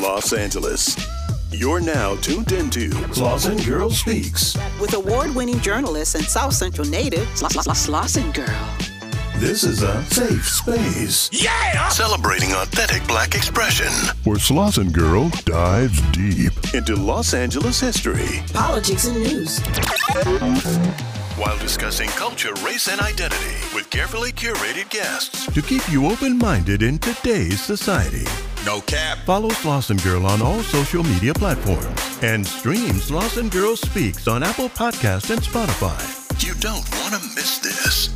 Los Angeles. You're now tuned into Slauson Girl Speaks. With award winning journalist and South Central native, Slauson Girl. This is a safe space. Yeah! Celebrating authentic black expression. Where Slauson Girl dives deep into Los Angeles history, politics, and news. While discussing culture, race, and identity with carefully curated guests to keep you open minded in today's society. No cap. Follow Slauson Girl on all social media platforms and stream Slauson Girl Speaks on Apple Podcasts and Spotify. You don't want to miss this.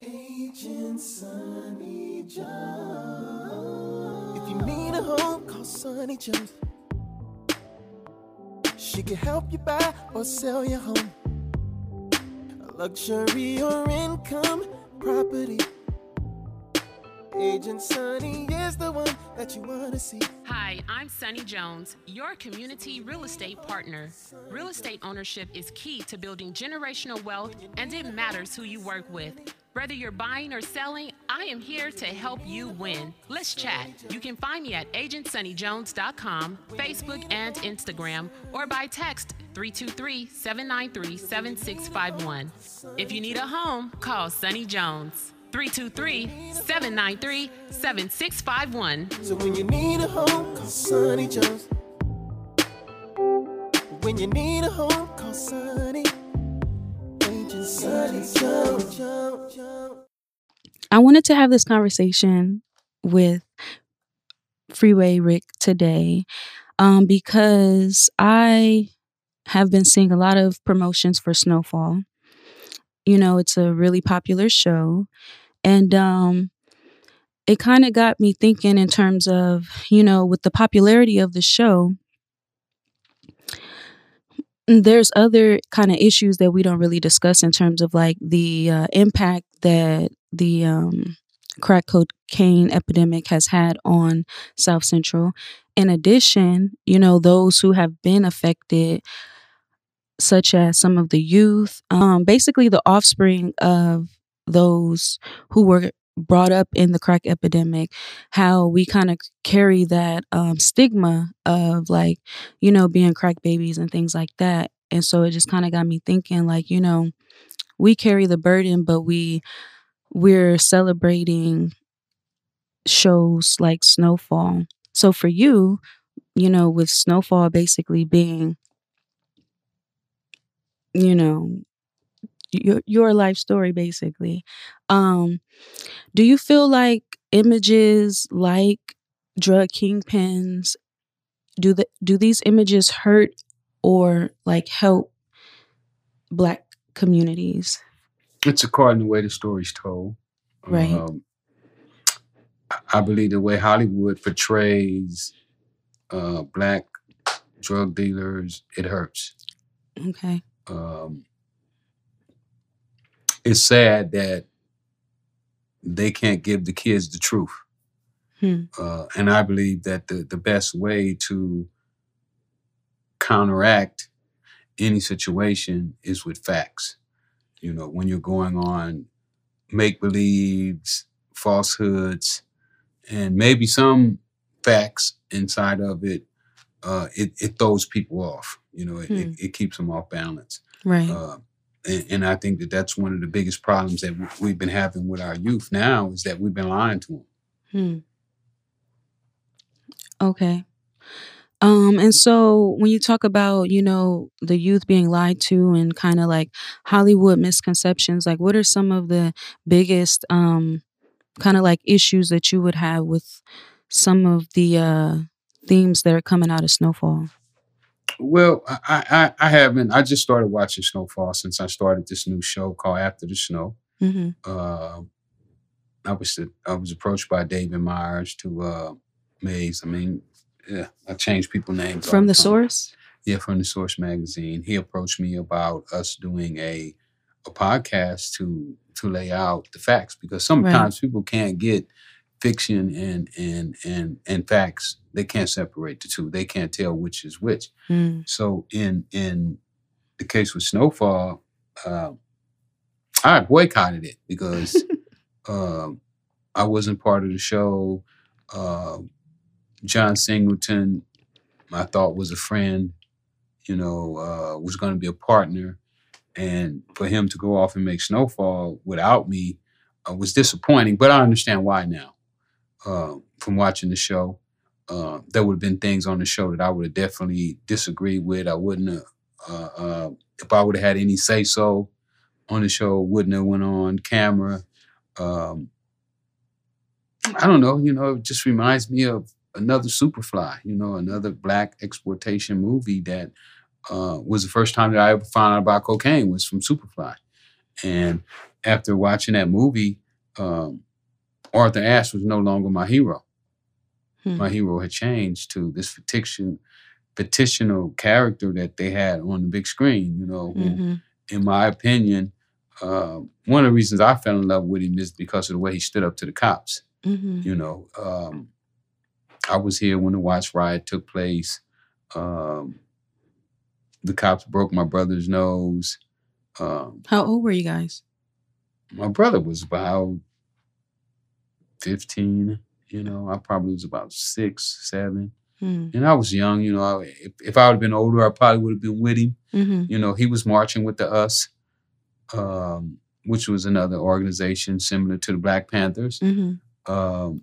Agent Sonny Jones. If you need a home, call Sonny Jones. She can help you buy or sell your home. A luxury or income property. Agent Sunny is the one that you want to see. Hi, I'm Sunny Jones, your community real estate partner. Real estate ownership is key to building generational wealth, and it matters who you work with. Whether you're buying or selling, I am here to help you win. Let's chat. You can find me at agentsonnyjones.com, Facebook, and Instagram, or by text 323 793 7651. If you need a home, call Sunny Jones. 323 793 7651. So when you need a home, call Sonny Jones. When you need a home, call. Agent Jones. I wanted to have this conversation with Freeway Rick today um, because I have been seeing a lot of promotions for Snowfall. You know, it's a really popular show. And um, it kind of got me thinking in terms of, you know, with the popularity of the show, there's other kind of issues that we don't really discuss in terms of like the uh, impact that the um, crack cocaine epidemic has had on South Central. In addition, you know, those who have been affected, such as some of the youth, um, basically the offspring of those who were brought up in the crack epidemic, how we kind of carry that um, stigma of like, you know, being crack babies and things like that. And so it just kind of got me thinking, like, you know, we carry the burden, but we we're celebrating shows like Snowfall. So for you, you know, with Snowfall basically being, you know, your your life story basically. Um, do you feel like images like drug kingpins do the do these images hurt or like help black communities? It's according to the way the story's told. Right. Um, I- I believe the way Hollywood portrays uh, black drug dealers, it hurts. Okay. Um, it's sad that they can't give the kids the truth. Hmm. Uh, and I believe that the, the best way to counteract any situation is with facts. You know, when you're going on make believes, falsehoods, and maybe some facts inside of it, uh, it, it throws people off. You know, it, it, it keeps them off balance. Right. Uh, and, and I think that that's one of the biggest problems that w- we've been having with our youth now is that we've been lying to them. Hmm. Okay. Um, and so when you talk about, you know, the youth being lied to and kind of like Hollywood misconceptions, like what are some of the biggest um kind of like issues that you would have with some of the uh themes that are coming out of Snowfall? Well, I, I, I haven't. I just started watching Snowfall since I started this new show called After the Snow. Mm-hmm. Uh, I was I was approached by David Myers to uh, Mays. I mean, yeah, I change people names From the time. source? Yeah, from the Source magazine. He approached me about us doing a a podcast to to lay out the facts because sometimes people can't get fiction and and and and facts. They can't separate the two. They can't tell which is which. Mm. So in in the case with Snowfall, uh, I boycotted it because um, I wasn't part of the show. Uh, John Singleton, I thought was a friend, you know, uh, was going to be a partner. And for him to go off and make Snowfall without me uh, was disappointing, but I understand why now. Uh, from watching the show, uh, there would have been things on the show that I would have definitely disagreed with. I wouldn't have, uh, uh, if I would have had any say so on the show, wouldn't have went on camera. Um, I don't know, you know, it just reminds me of another Superfly, you know, another black exploitation movie that uh, was the first time that I ever found out about cocaine was from Superfly. And after watching that movie, um, Arthur Ashe was no longer my hero. Hmm. My hero had changed to this fictional, fictional character that they had on the big screen. You know, mm-hmm. in my opinion, uh, one of the reasons I fell in love with him is because of the way he stood up to the cops. Mm-hmm. You know, um, I was here when the Watts riot took place. Um, the cops broke my brother's nose. Um, How old were you guys? My brother was about 15. You know, I probably was about six, seven. Mm. And I was young, you know. If, if I would have been older, I probably would have been with him. Mm-hmm. You know, he was marching with the US, um, which was another organization similar to the Black Panthers. Mm-hmm. Um,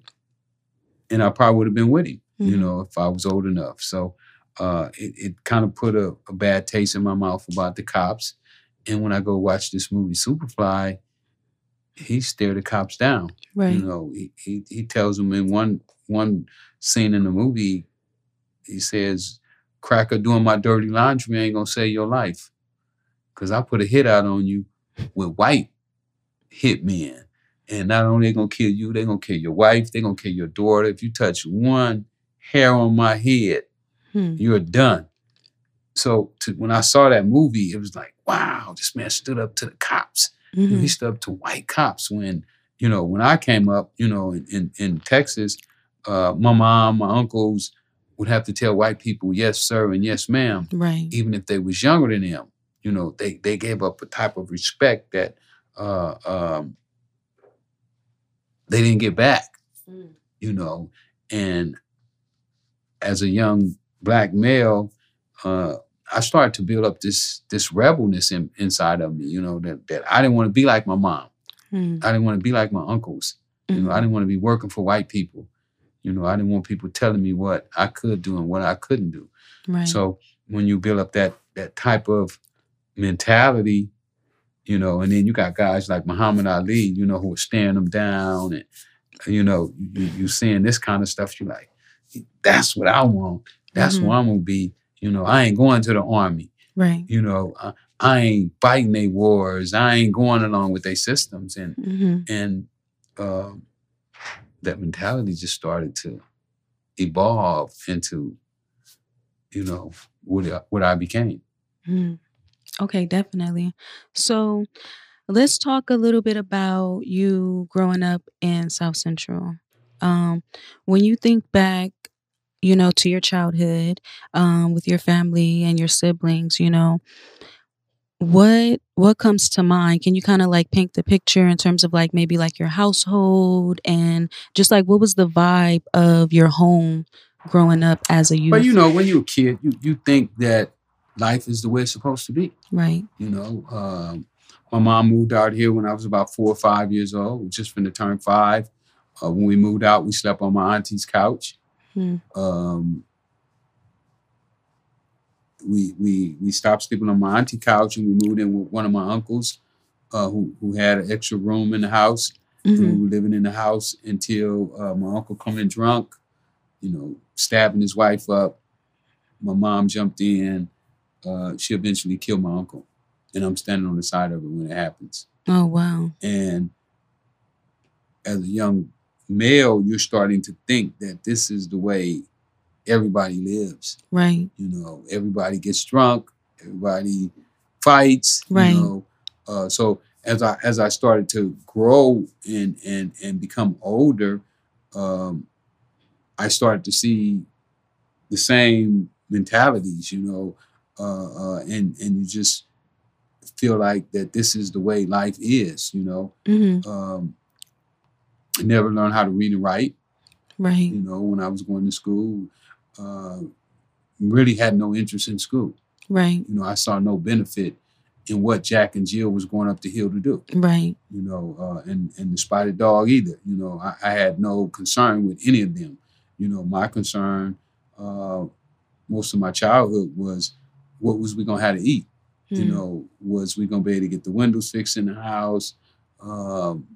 and I probably would have been with him, mm-hmm. you know, if I was old enough. So uh, it, it kind of put a, a, bad taste in my mouth about the cops. And when I go watch this movie, Superfly, he stared the cops down. Right. You know, he, he, he tells them in one one scene in the movie, he says, Cracker doing my dirty laundry ain't gonna save your life. Cause I put a hit out on you with white hitmen. And not only they gonna kill you, they gonna kill your wife, they gonna kill your daughter. If you touch one hair on my head, hmm. you're done. So to, when I saw that movie, it was like, wow, this man stood up to the cops. Mm-hmm. He stood up to white cops when, you know, when I came up, you know, in, in, in Texas, uh, my mom, my uncles would have to tell white people, yes, sir, and yes, ma'am. Right. Even if they was younger than them. You know, they they gave up a type of respect that uh, um, they didn't get back. Mm. You know, and as a young black male, uh, I started to build up this this rebelness in, inside of me. You know that that I didn't want to be like my mom. Mm. I didn't want to be like my uncles. Mm-hmm. You know, I mm-hmm. didn't want to be working for white people. You know, I didn't want people telling me what I could do and what I couldn't do. Right. So when you build up that that type of mentality, you know, and then you got guys like Muhammad Ali, you know, who are staring them down and you know, you, you seeing this kind of stuff, you're like, that's what I want. That's mm-hmm. what I'm gonna be. You know, I ain't going to the army. Right. You know, I, I ain't fighting their wars. I ain't going along with their systems. And mm-hmm. and um, that mentality just started to evolve into, you know, what I, what I became. Mm. Okay, definitely. So let's talk a little bit about you growing up in South Central. Um, when you think back, you know, to your childhood um, with your family and your siblings, you know, what what comes to mind? Can you kind of like paint the picture in terms of like maybe like your household and just like what was the vibe of your home growing up as a youth well you know when you're a kid you, you think that life is the way it's supposed to be. Right. You know um, my mom moved out here when i was about four or five years old. Just from the turn five uh, when we moved out we slept on my auntie's couch hmm. um, we we we stopped sleeping on my auntie couch and we moved in with one of my uncles uh, who who had an extra room in the house. Mm-hmm. We were living in the house until uh, my uncle coming drunk, you know, stabbing his wife up. My mom jumped in. Uh, she eventually killed my uncle, and I'm standing on the side of it when it happens. Oh wow! And as a young male, you're starting to think that this is the way everybody lives. Right. You know, everybody gets drunk, everybody fights. Right. You know, uh, so as I as I started to grow and and and become older, um, I started to see the same mentalities. You know, uh, uh, and and you just feel like that this is the way life is. You know, Mm-hmm. um, never learned how to read and write. Right. You know, when I was going to school, uh, really had no interest in school. Right. You know, I saw no benefit in what Jack and Jill was going up the hill to do. Right. You know, uh, and and the spotted dog either. You know, I, I had no concern with any of them. You know, my concern uh, most of my childhood was what was we gonna have to eat. You Mm. know, was we gonna be able to get the windows fixed in the house? Um,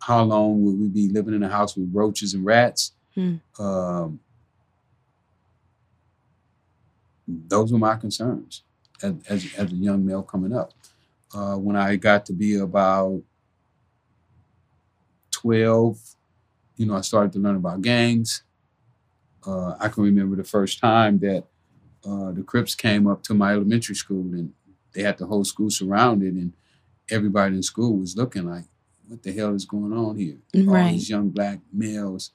how long would we be living in a house with roaches and rats? Hmm. Um, those were my concerns as, as, as a young male coming up. Uh, when I got to be about 12, you know, I started to learn about gangs. Uh, I can remember the first time that uh, the Crips came up to my elementary school and they had the whole school surrounded and everybody in school was looking like, what the hell is going on here? All Right. these young black males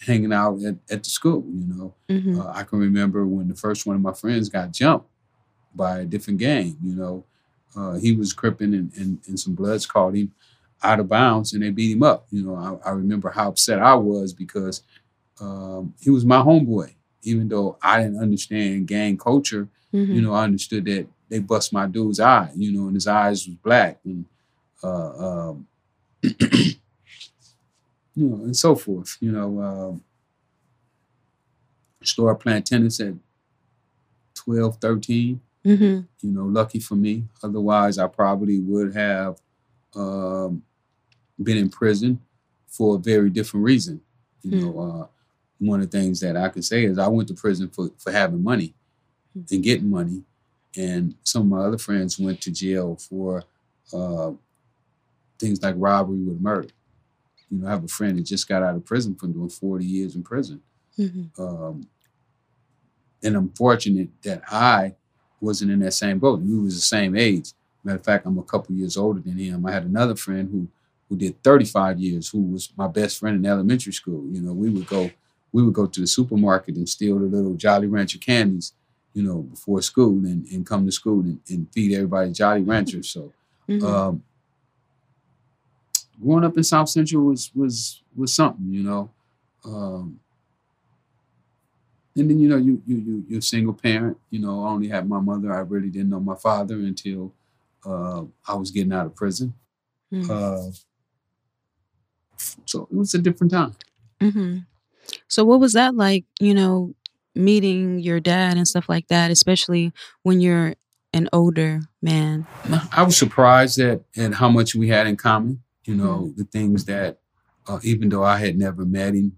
hanging out at, at the school, you know. Mm-hmm. Uh, I can remember when the first one of my friends got jumped by a different gang. You know, uh, he was cripping and, and, and some bloods caught him out of bounds and they beat him up. You know, I, I remember how upset I was because um, he was my homeboy. Even though I didn't understand gang culture, Mm-hmm. you know, I understood that they bust my dude's eye. You know, and his eyes was black and. Uh, um, you know, and so forth. You know, um, started playing tennis at 12, 13. Mm-hmm. You know, lucky for me. Otherwise, I probably would have um, been in prison for a very different reason. You know, uh, one of the things that I can say is I went to prison for, for having money and getting money. And some of my other friends went to jail for uh, things like robbery with murder. You know, I have a friend that just got out of prison from doing 40 years in prison. Mm-hmm. Um, and I'm fortunate that I wasn't in that same boat. We was the same age. Matter of fact, I'm a couple years older than him. I had another friend who who did 35 years, who was my best friend in elementary school. You know, we would go we would go to the supermarket and steal the little Jolly Rancher candies, you know, before school and, and come to school and, and feed everybody Jolly Ranchers. So Mm-hmm. um, growing up in South Central was was was something, you know. Um, and then you know you you you you're a single parent. You know, I only had my mother. I really didn't know my father until uh, I was getting out of prison. Mhm. Uh, so it was a different time. hmm So, what was that like? You know, meeting your dad and stuff like that, especially when you're an older man. I was surprised at at how much we had in common. You know, the things that uh, even though I had never met him,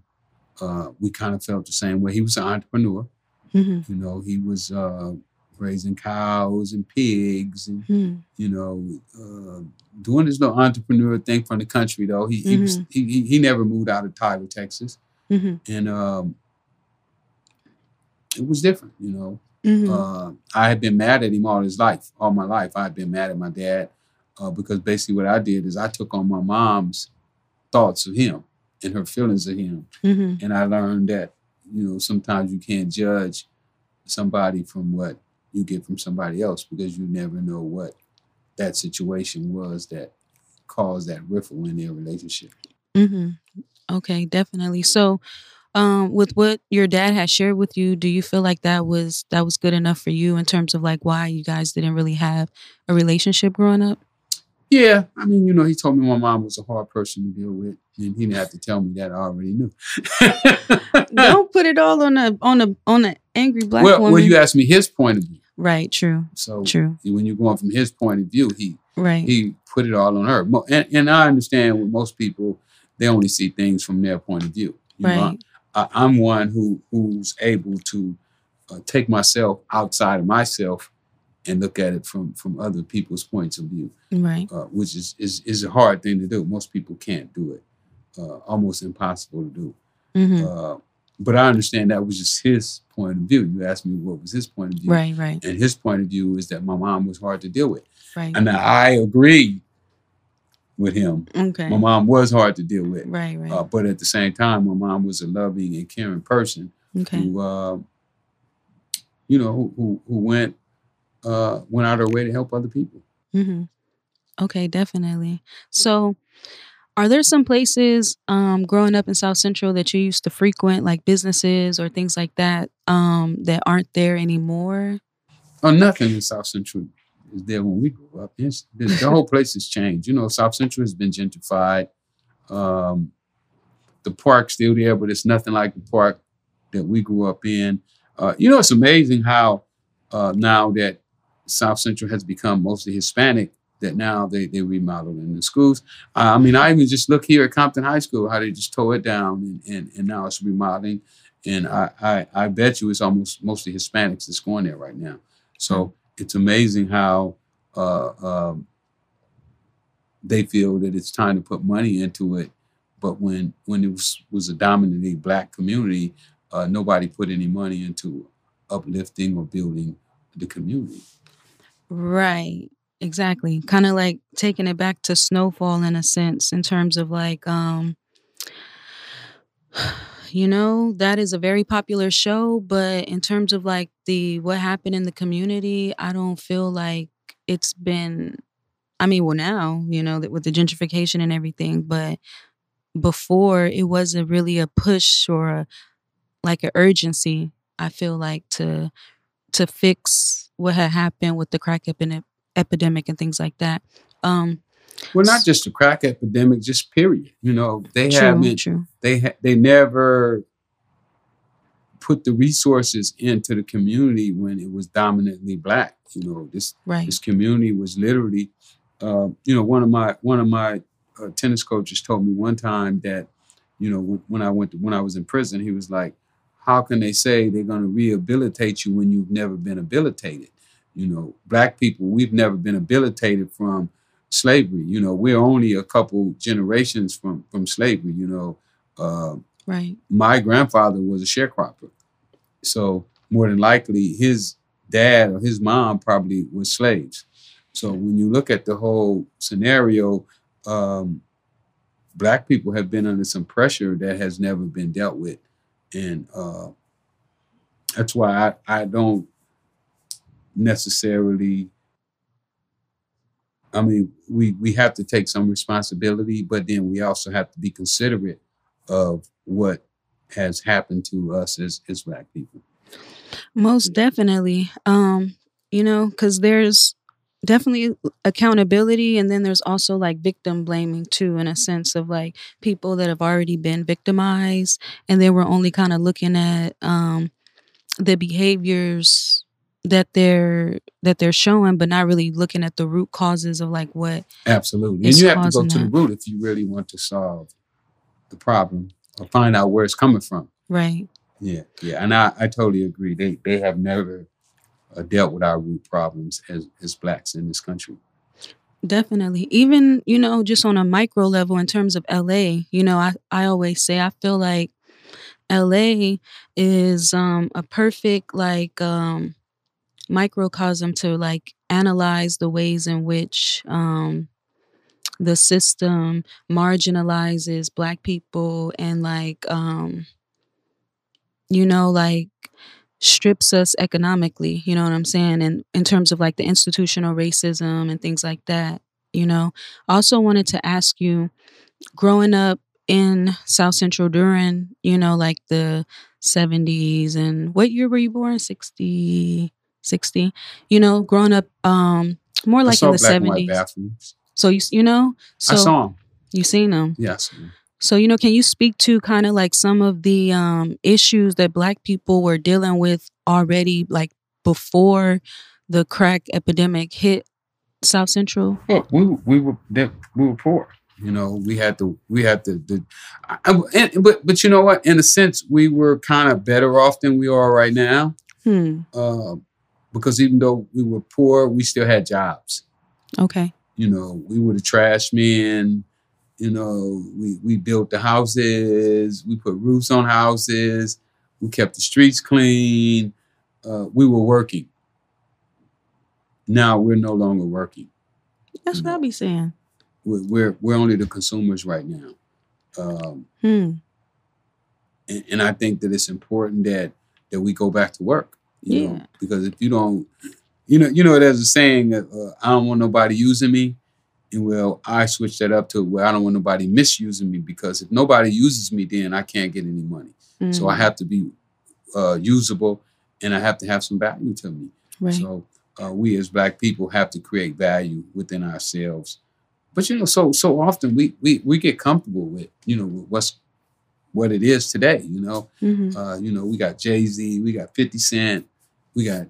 uh, we kind of felt the same way. He was an entrepreneur. hmm You know, he was uh, raising cows and pigs and hmm you know, uh, doing this little entrepreneur thing from the country though. He he was he, he he never moved out of Tyler, Texas, hmm and um, it was different. You know, hmm uh, I had been mad at him all his life, all my life. I had been mad at my dad uh, because basically what I did is I took on my mom's thoughts of him and her feelings of him, hmm and I learned that you know sometimes you can't judge somebody from what you get from somebody else because you never know what that situation was that caused that riffle in their relationship. Mm-hmm. Okay, definitely. So, um, with what your dad had shared with you, do you feel like that was that was good enough for you in terms of like why you guys didn't really have a relationship growing up? Yeah, I mean, you know, he told me my mom was a hard person to deal with, and he didn't have to tell me that. I already knew. Don't put it all on a on a on an angry black well, woman. well, you asked me his point of view. right. True. So True. when you're going from his point of view, he Right. he put it all on her. And, and I understand with most people, they only see things from their point of view. You know, right. I, I'm one who who's able to uh, take myself outside of myself and look at it from from other people's points of view, Right. uh, which is, is is a hard thing to do. Most people can't do it. Uh, almost impossible to do. hmm Uh, but I understand that was just his point of view. You asked me what was his point of view, Right. Right. and his point of view is that my mom was hard to deal with, Right. and I agree with him. Okay. My mom was hard to deal with, Right. Right. uh, but at the same time, my mom was a loving and caring person okay. who, uh, you know, who who, who went uh, went out her way to help other people. hmm Okay, definitely. So, are there some places um, growing up in South Central that you used to frequent, like businesses or things like that, um, that aren't there anymore? Oh, nothing in South Central is there when we grew up. It's, the, the whole place has changed. You know, South Central has been gentrified. Um, the park's still there, but it's nothing like the park that we grew up in. Uh, you know, it's amazing how uh, now that South Central has become mostly Hispanic, that now they they remodeled in the schools. Uh, I mean, I even just look here at Compton High School how they just tore it down and and, and now it's remodeling. And I, I I bet you it's almost mostly Hispanics that's going there right now. So it's amazing how uh, um, they feel that it's time to put money into it. But when when it was, was a dominantly black community, uh, nobody put any money into uplifting or building the community. Right. Exactly. Kind of like taking it back to Snowfall in a sense, in terms of like, um, you know, that is a very popular show, but in terms of like the what happened in the community, I don't feel like it's been. I mean, well, now you know that with the gentrification and everything, but before it wasn't really a push or a, like an urgency. I feel like to to fix what had happened with the crack epidemic epidemic and things like that. Um, well, not just the crack epidemic, just period. You know, they true, haven't. true. They ha- they never put the resources into the community when it was dominantly black. You know, this Right. this community was literally. Uh, you know, one of my one of my uh, tennis coaches told me one time that, you know, when, when I went to, when I was in prison, he was like, "How can they say they're going to rehabilitate you when you've never been habilitated?" You know, black people, we've never been habilitated from slavery. You know, we're only a couple generations from from slavery. You know, uh, Right. my grandfather was a sharecropper, so more than likely his dad or his mom probably was slaves. So when you look at the whole scenario, um, black people have been under some pressure that has never been dealt with, and uh, that's why I, I don't necessarily. I mean, we we have to take some responsibility, but then we also have to be considerate of what has happened to us as as black people. Most definitely. Um, you know, because there's definitely accountability and then there's also like victim blaming too in a sense of like people that have already been victimized and they we're only kind of looking at um the behaviors that they're that they're showing but not really looking at the root causes of like what Absolutely, and you have to go to the root if you really want to solve the problem or find out where it's coming from. right Yeah, yeah, and I, I totally agree. They they have never uh, dealt with our root problems as as blacks in this country. Definitely. Even, you know, just on a micro level in terms of LA, you know, I, I always say I feel like LA is um a perfect like um microcosm to like analyze the ways in which um the system marginalizes black people and like um you know like strips us economically you know what i'm saying and in terms of like the institutional racism and things like that you know I also wanted to ask you growing up in south central during you know like the 70s and what year were you born 60 60 you know growing up um more like in the black and white 70s bathrooms. so you you know so I saw them. you seen them Yes. So, you know, can you speak to kind of like some of the um, issues that Black people were dealing with already, like before the crack epidemic hit South Central? Look, we we were that we were poor. You know, we had to we had to. the I- and, but but you know what? In a sense, we were kind of better off than we are right now. Hmm. Uh, because even though we were poor, we still had jobs. Okay. You know, we were the trash men. You know, we we built the houses. We put roofs on houses. We kept the streets clean. Uh, we were working. Now we're no longer working. That's what I'll be saying. We're we're, we're only the consumers right now. Um, Hmm. and, and I think that it's important that that we go back to work. You know, Yeah. because if you don't, you know, you know, there's a saying, uh, "I don't want nobody using me." And well, I switched that up to where I don't want nobody misusing me because if nobody uses me, then I can't get any money. Mm. So I have to be uh, usable and I have to have some value to me. right. So uh, we as black people have to create value within ourselves. But you know, so so often we we we get comfortable with you know what's what it is today. You know, hmm uh, you know we got Jay Z, we got Fifty Cent, we got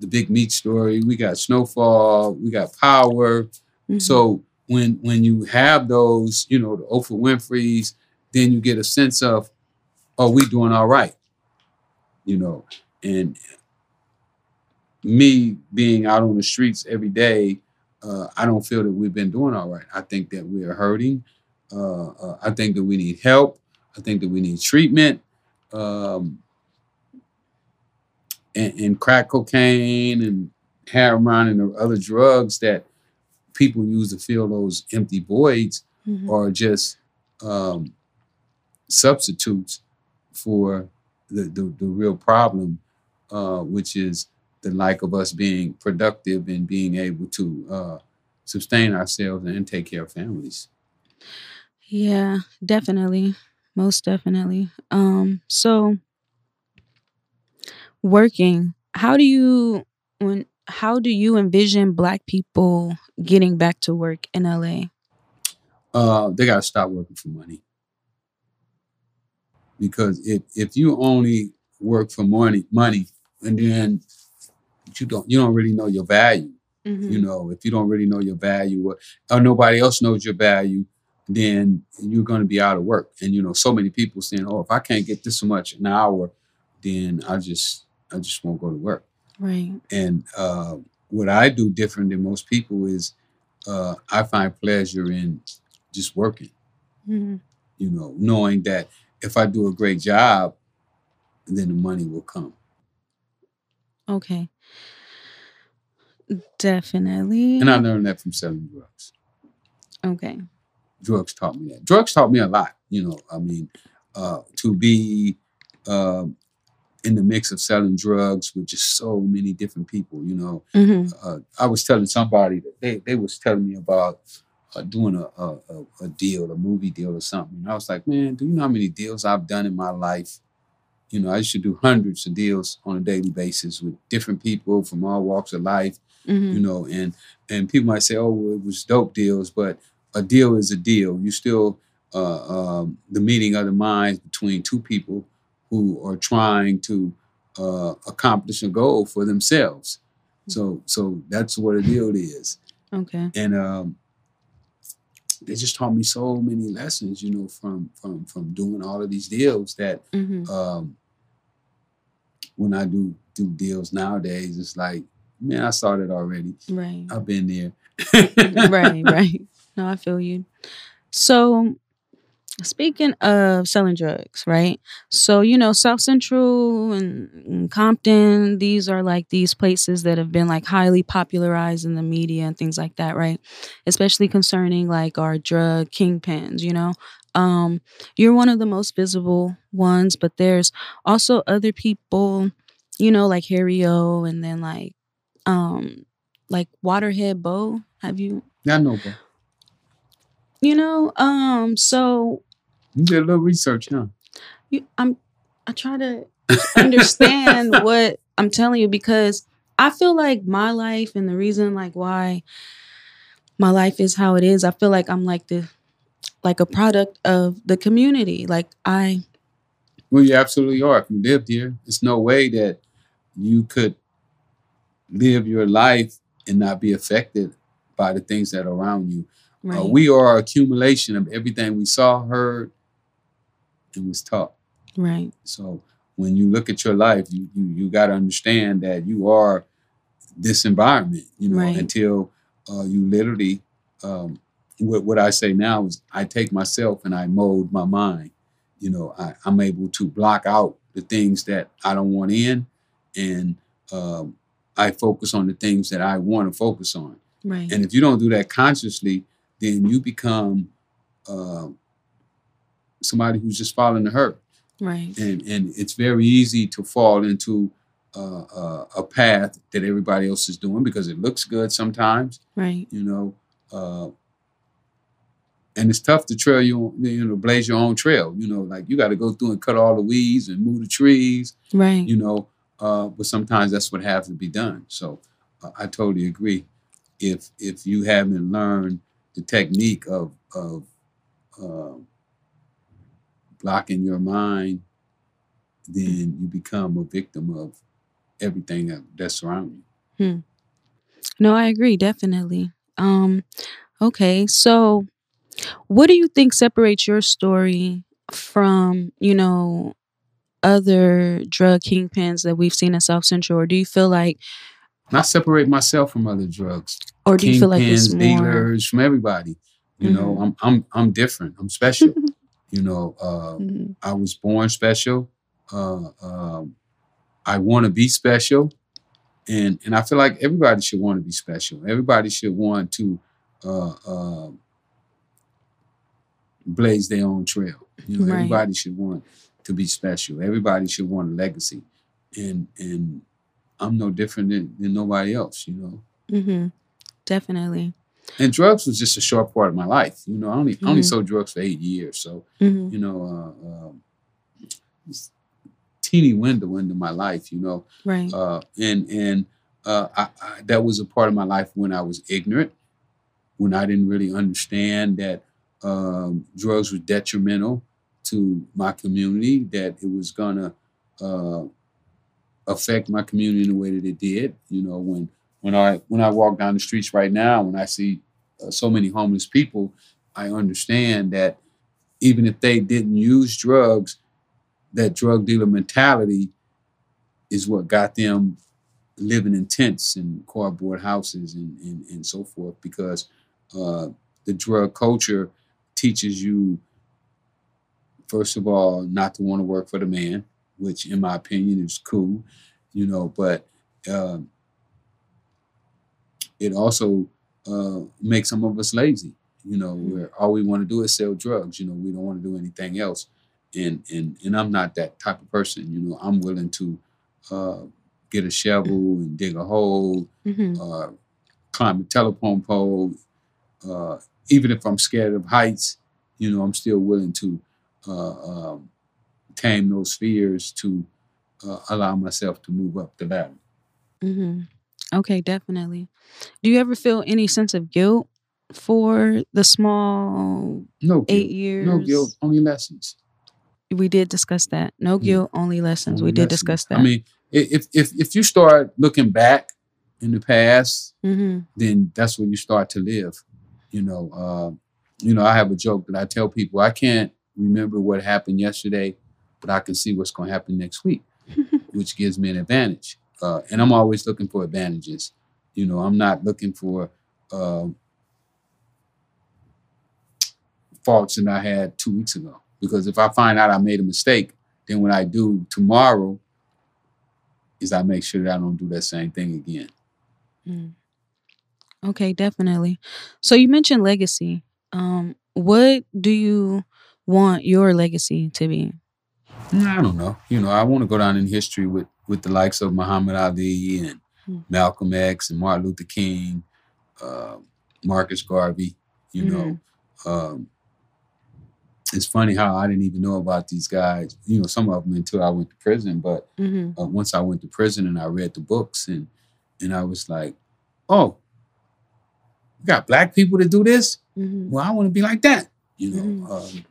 the Big Meech Story, we got Snowfall, we got Power. Mm-hmm. So when when you have those, you know, the Oprah Winfrey's, then you get a sense of, are we doing all right, you know. And me being out on the streets every day, uh, I don't feel that we've been doing all right. I think that we are hurting. Uh, uh, I think that we need help. I think that we need treatment. Um, and, and crack cocaine and heroin and other drugs that people use to fill those empty voids Mhm. are just um, substitutes for the, the, the real problem, uh, which is the lack of us being productive and being able to uh, sustain ourselves and take care of families. Yeah, definitely. Most definitely. Um so working, how do you when how do you envision black people getting back to work in LA? uh, they got to stop working for money. Because if if you only work for money, money, and then you don't you don't really know your value. You know, if you don't really know your value, or, or nobody else knows your value, then you're going to be out of work. And you know, so many people saying, "Oh, if I can't get this much an hour, then I just I just won't go to work." Right. And uh, what I do different than most people is uh, I find pleasure in just working hmm you know, knowing that if I do a great job, then the money will come. Okay. Definitely. And I learned that from selling drugs. okay. Drugs taught me that. Drugs taught me a lot. You know, I mean, uh, to be uh, in the mix of selling drugs with just so many different people. You know, hmm uh, I was telling somebody that they they was telling me about uh, doing a, a a deal, a movie deal or something. And I was like, man, do you know how many deals I've done in my life? You know, I used to do hundreds of deals on a daily basis with different people from all walks of life. hmm You know, and and people might say, oh, well, it was dope deals, but a deal is a deal. You still uh, um, the meeting of the minds between two people who are trying to uh, accomplish a goal for themselves. So so that's what a deal is. Okay. And um, they just taught me so many lessons, you know, from from from doing all of these deals that hmm um, when I do do deals nowadays, it's like, man, I saw that already. Right. I've been there. right, right. No, I feel you. So, speaking of selling drugs, right? So, you know, South Central and, Compton, these are like these places that have been like highly popularized in the media and things like that, right? Especially concerning like our drug kingpins, you know? Um, you're one of the most visible ones, but there's also other people, you know, like Harry O and then like um like Waterhead Bo. Have you Yeah, I know. You know, um, so You did a little research, huh? you, I'm I try to understand what I'm telling you because I feel like my life and the reason like why my life is how it is, I feel like I'm like the like a product of the community. Like I Well, you absolutely are. If you lived here, there's no way that you could live your life and not be affected by the things that are around you. Right. Uh, we are accumulation of everything we saw, heard, and was taught. right. So when you look at your life, you you you got to understand that you are this environment. You know, Right. until uh, you literally. Um, what what I say now is I take myself and I mold my mind. You know, I, I'm able to block out the things that I don't want in, and um, I focus on the things that I want to focus on. Right. And if you don't do that consciously, then you become uh, somebody who's just following the herd right. and and it's very easy to fall into uh, uh, a path that everybody else is doing because it looks good sometimes, Right. you know. Uh, and it's tough to trail you, you know, blaze your own trail. You know, like you got to go through and cut all the weeds and move the trees. Right. You know, uh, but sometimes that's what has to be done. So uh, I totally agree. If if you haven't learned the technique of of uh, blocking your mind, then you become a victim of everything that, that's surrounding you. Hmm. No, I agree definitely. Um, okay, so what do you think separates your story from, you know, other drug kingpins that we've seen in South Central, or do you feel like, Not separate myself from other drugs, or do you feel like it's more? dealers, from everybody. You know, I'm I'm I'm different. I'm special. you know, uh, Mhm. I was born special. Uh, um, I want to be special, and and I feel like everybody should want to be special. Everybody should want to uh, uh, blaze their own trail. You know, Right. everybody should want to be special. Everybody should want a legacy, and and I'm no different than, than nobody else. You know, Mm-hmm. Definitely. and drugs was just a short part of my life. You know, I only I only Mhm. sold drugs for eight years, so Mm-hmm. you know, uh, um, teeny window into my life, you know, Right. uh, and and uh, I, I, that was a part of my life when I was ignorant, when I didn't really understand that um, drugs were detrimental to my community, that it was gonna uh, affect my community in the way that it did. You know, when when I when I walk down the streets right now, when I see uh, so many homeless people, I understand that even if they didn't use drugs, that drug dealer mentality is what got them living in tents and cardboard houses and, and, and so forth because uh, the drug culture teaches you, first of all, not to want to work for the man, which in my opinion is cool, you know, but um it also uh, makes some of us lazy, you know, where all we want to do is sell drugs, you know, we don't want to do anything else. And, and and I'm not that type of person, you know. I'm willing to uh, get a shovel and dig a hole, Mm-hmm. uh, climb a telephone pole. Uh, even if I'm scared of heights, you know, I'm still willing to uh, um, tame those fears to uh, allow myself to move up the ladder. Mm-hmm. Okay, definitely. Do you ever feel any sense of guilt for the small No eight guilt. years? No guilt, only lessons. We did discuss that. No Yeah. guilt, only lessons. Only we did lessons. discuss that. I mean, if if if you start looking back in the past, mm-hmm. then that's when you start to live. You know, uh, you know, I have a joke that I tell people: I can't remember what happened yesterday, but I can see what's going to happen next week, which gives me an advantage. Uh, and I'm always looking for advantages. You know, I'm not looking for uh, faults that I had two weeks ago. Because if I find out I made a mistake, then what I do tomorrow is I make sure that I don't do that same thing again. Mm. Okay, definitely. So you mentioned legacy. Um, what do you want your legacy to be? Mm, I don't know. You know, I want to go down in history with with the likes of Muhammad Ali and Hmm. Malcolm X and Martin Luther King, uh, Marcus Garvey. You know, um, it's funny how I didn't even know about these guys. You know, some of them until I went to prison. But Mm-hmm. uh, once I went to prison and I read the books and and I was like, oh, we got black people to do this. Mm-hmm. Well, I want to be like that. You know. Mhm. Um,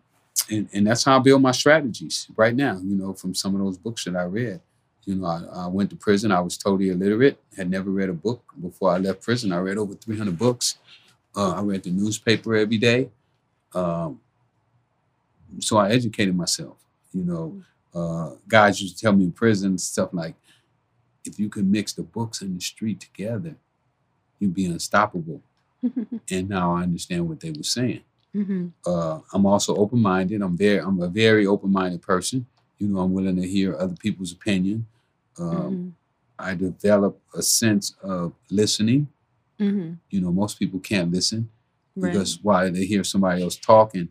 and, and that's how I build my strategies right now, you know, from some of those books that I read. You know, I, I went to prison. I was totally illiterate, had never read a book before I left prison. I read over 300 books. Uh, I read the newspaper every day. Um, so I educated myself. You know, uh, guys used to tell me in prison stuff like, if you could mix the books and the street together, you'd be unstoppable. And now I understand what they were saying mm-hmm. uh, I'm also open minded. I'm very I'm a very open minded person. You know, I'm willing to hear other people's opinion. Um, I develop a sense of listening. Mm-hmm. You know, most people can't listen Right. because while they hear somebody else talking,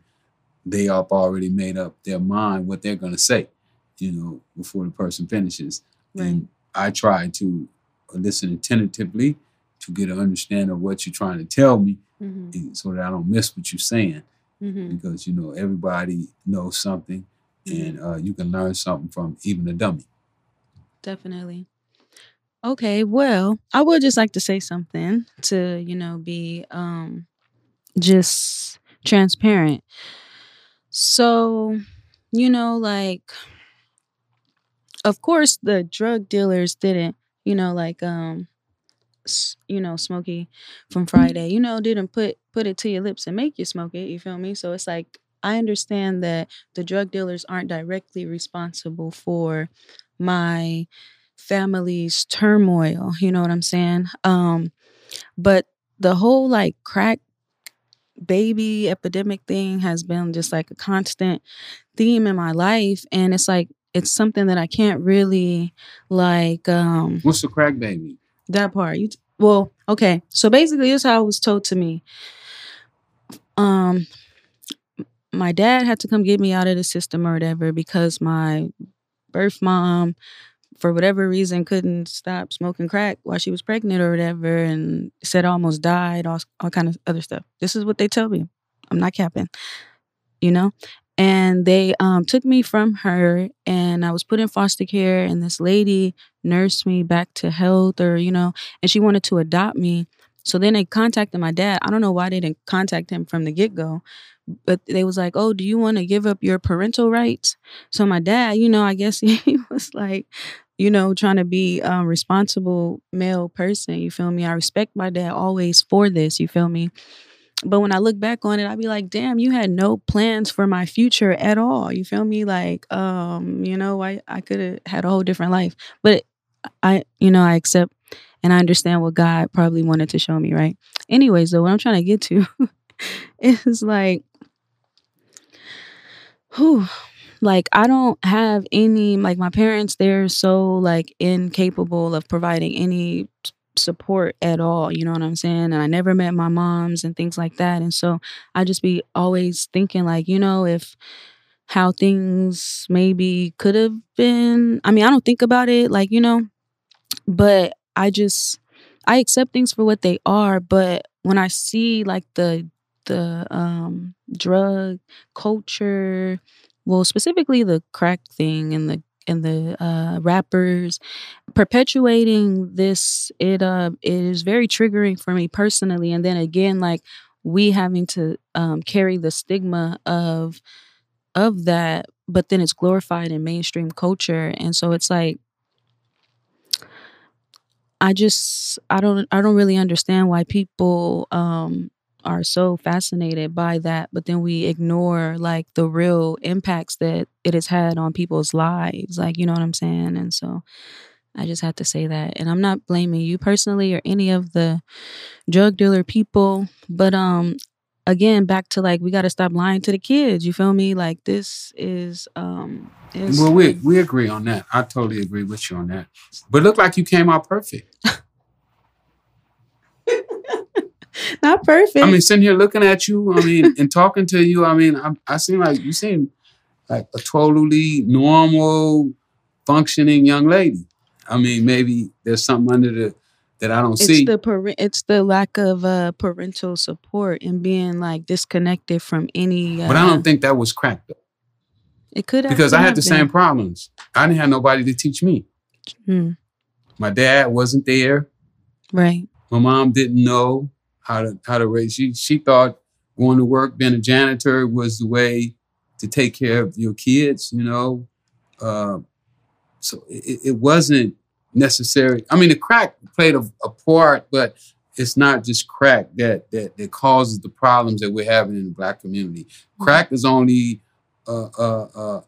they have already made up their mind what they're going to say. You know, before the person finishes. Right. And I try to listen attentively to get an understanding of what you're trying to tell me Mm-hmm. so that I don't miss what you're saying. Mm-hmm. because you know everybody knows something, and uh, you can learn something from even a dummy. Definitely. Okay, well, I would just like to say something to, you know, be um just transparent. So, you know, like of course the drug dealers didn't, you know, like um you know, Smokey from Friday, you know, didn't put put it to your lips and make you smoke it, you feel me? So it's like I understand that the drug dealers aren't directly responsible for my family's turmoil, you know what I'm saying? Um but the whole like crack baby epidemic thing has been just like a constant theme in my life and it's like it's something that I can't really like um What's the crack baby? That part. You t- well, okay. So basically, this is how it was told to me. Um, my dad had to come get me out of the system or whatever because my birth mom, for whatever reason, couldn't stop smoking crack while she was pregnant or whatever, and said I almost died. All all kind of other stuff. This is what they tell me. I'm not capping. You know. And they um, took me from her, and I was put in foster care. And this lady nursed me back to health, or you know, and she wanted to adopt me. So then they contacted my dad. I don't know why they didn't contact him from the get go, but they was like, "Oh, do you want to give up your parental rights?" So my dad, you know, I guess he was like, you know, trying to be a responsible male person. You feel me? I respect my dad always for this. You feel me? But when I look back on it, I'd be like, damn, you had no plans for my future at all. You feel me? Like, um, you know, I, I could have had a whole different life. But I, you know, I accept and I understand what God probably wanted to show me, right? Anyways, though, what I'm trying to get to is like, whew, like I don't have any like my parents, they're so like incapable of providing any support at all, you know what I'm saying? And I never met my moms and things like that. And so I just be always thinking like, you know, if how things maybe could have been. I mean, I don't think about it like, you know, but I just I accept things for what they are, but when I see like the the um drug culture, well specifically the crack thing and the and the uh rappers perpetuating this it uh it is very triggering for me personally and then again like we having to um carry the stigma of of that but then it's glorified in mainstream culture. And so it's like I just I don't I don't really understand why people um are so fascinated by that but then we ignore like the real impacts that it has had on people's lives. Like you know what I'm saying? And so I just had to say that. And I'm not blaming you personally or any of the drug dealer people but um again back to like we got to stop lying to the kids you feel me like this is um is Well, we we agree on that. I totally agree with you on that. But look like you came out perfect. not perfect I mean, sitting here looking at you, I mean, and talking to you, I mean, I, I seem like you seem like a totally normal, functioning young lady. I mean, maybe there's something under the that I don't it's see. the parent it's the lack of uh parental support and being like disconnected from any uh, but I don't think that was cracked though, it could have because I had the been. same problems. I didn't have nobody to teach me. Hmm, My dad wasn't there. right My mom didn't know how to how to raise. She she thought going to work, being a janitor, was the way to take care of your kids. You know, uh, so it, it wasn't necessary. I mean, the crack played a, a part, but it's not just crack that that that causes the problems that we're having in the black community. Mm-hmm. Crack is only a a, a,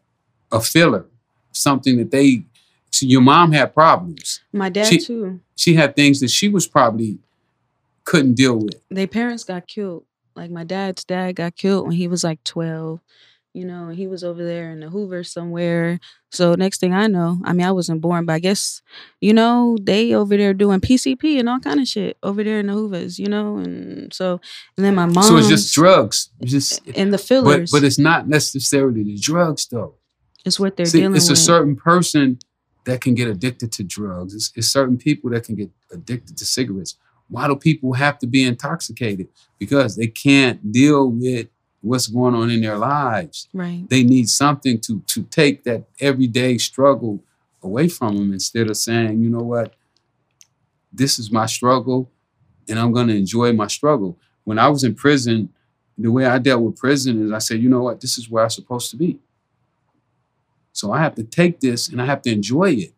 a filler, something that they. See, your mom had problems. my dad She- too She had things that she was probably couldn't deal with. their parents got killed like my dad's dad got killed when he was like 12 you know and he was over there in the Hoover somewhere so next thing i know i mean i wasn't born but i guess you know they over there doing pcp and all kind of shit over there in the Hoovers you know and so and then my mom So it's just drugs. It's just and the but fillers but it's not necessarily the drugs though. it's what they're See, dealing it's with a certain person that can get addicted to drugs. It's, it's certain people that can get addicted to cigarettes. Why do people have to be intoxicated? Because they can't deal with what's going on in their lives. Right. They need something to to take that everyday struggle away from them instead of saying, you know what, this is my struggle and I'm going to enjoy my struggle. When I was in prison, the way I dealt with prison is I said, you know what, this is where I'm supposed to be. So I have to take this and I have to enjoy it.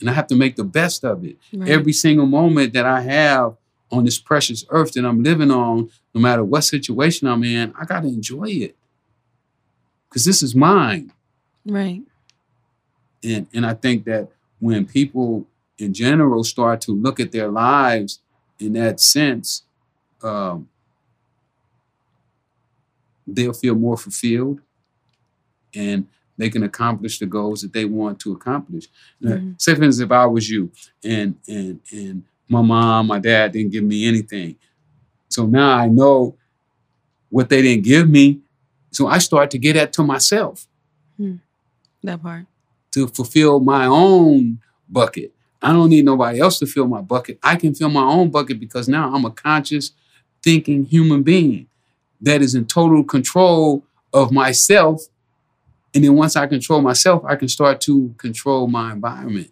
And I have to make the best of it. Right. Every single moment that I have on this precious earth that I'm living on, no matter what situation I'm in, I got to enjoy it. Because this is mine. Right. And, and I think that when people in general start to look at their lives in that sense, um, they'll feel more fulfilled and they can accomplish the goals that they want to accomplish. Now, Mhm. Say for instance, if I was you and and and my mom, my dad didn't give me anything. So now I know what they didn't give me. So I start to get that to myself hmm. That part. to fulfill my own bucket. I don't need nobody else to fill my bucket. I can fill my own bucket because now I'm a conscious, thinking human being that is in total control of myself. And then once I control myself, I can start to control my environment.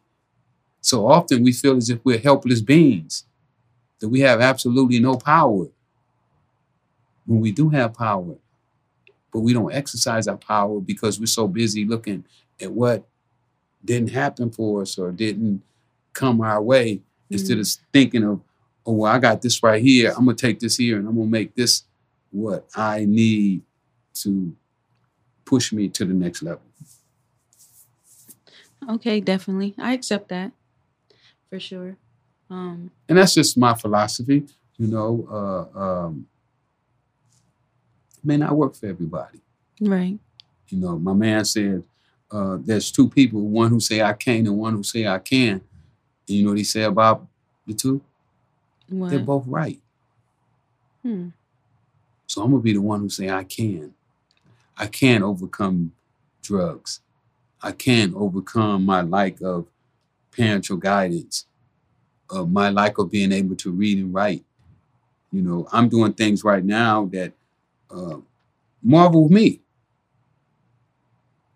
So often we feel as if we're helpless beings, that we have absolutely no power. When we do have power, but we don't exercise our power because we're so busy looking at what didn't happen for us or didn't come our way instead hmm. of thinking of, oh, well, I got this right here. I'm going to take this here and I'm going to make this what I need to push me to the next level. Okay, definitely. I accept that. For sure. Um, And that's just my philosophy. You know, uh, um, may not work for everybody. right. You know, my man said uh, there's two people, one who say I can't and one who say I can. And you know what he said about the two? What? They're both right. Hmm. So I'm gonna be the one who say I can. I can overcome drugs. I can overcome my lack of parental guidance, uh, my lack of being able to read and write. You know, I'm doing things right now that uh, marvel me.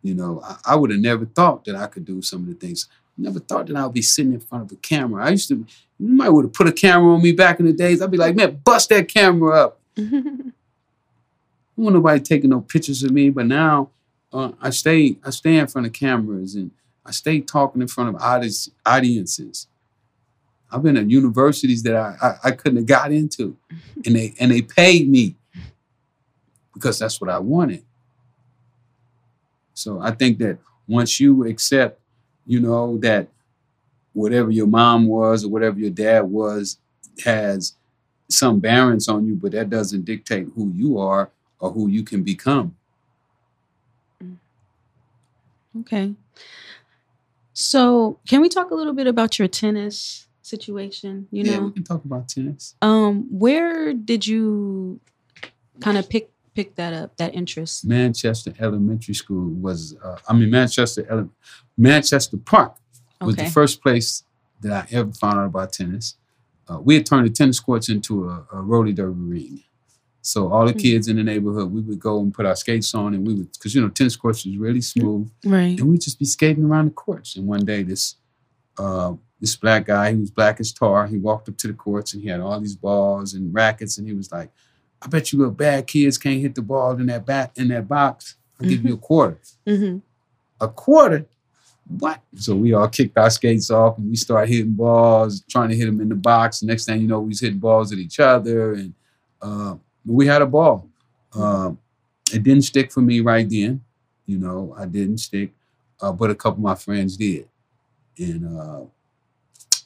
You know, I, I would have never thought that I could do some of the things. Never thought that I would be sitting in front of a camera. I used to, you might would have put a camera on me back in the days. I'd be like, man, bust that camera up. I don't want nobody taking no pictures of me, but now uh, I stay I stay in front of cameras and I stayed talking in front of audiences. I've been at universities that I, I, I couldn't have got into, and they and they paid me because that's what I wanted. So I think that once you accept, you know, that whatever your mom was or whatever your dad was has some bearance on you, but that doesn't dictate who you are or who you can become. Mm. Okay. So, can we talk a little bit about your tennis situation? You know, yeah, we can talk about tennis. um, where did you kind of pick pick that up, that interest? Manchester Elementary School was, uh, I mean, Manchester Ele- Manchester Park was Okay. the first place that I ever found out about tennis. Uh, we had turned the tennis courts into a, a roly derby ring. So all the Hmm. kids in the neighborhood, we would go and put our skates on, and we would, because you know, tennis courts was really smooth. Right. and we'd just be skating around the courts. And one day, this uh, this black guy, he was black as tar, he walked up to the courts and he had all these balls and rackets, and he was like, "I bet you little bad kids can't hit the ball in that bat in that box. I'll give you a quarter." Mm-hmm. A quarter? What? So we all kicked our skates off and we started hitting balls, trying to hit them in the box. next thing you know, we was hitting balls at each other, and uh, we had a ball. Um, it didn't stick for me right then. You know, I didn't stick, uh, but a couple of my friends did. And uh,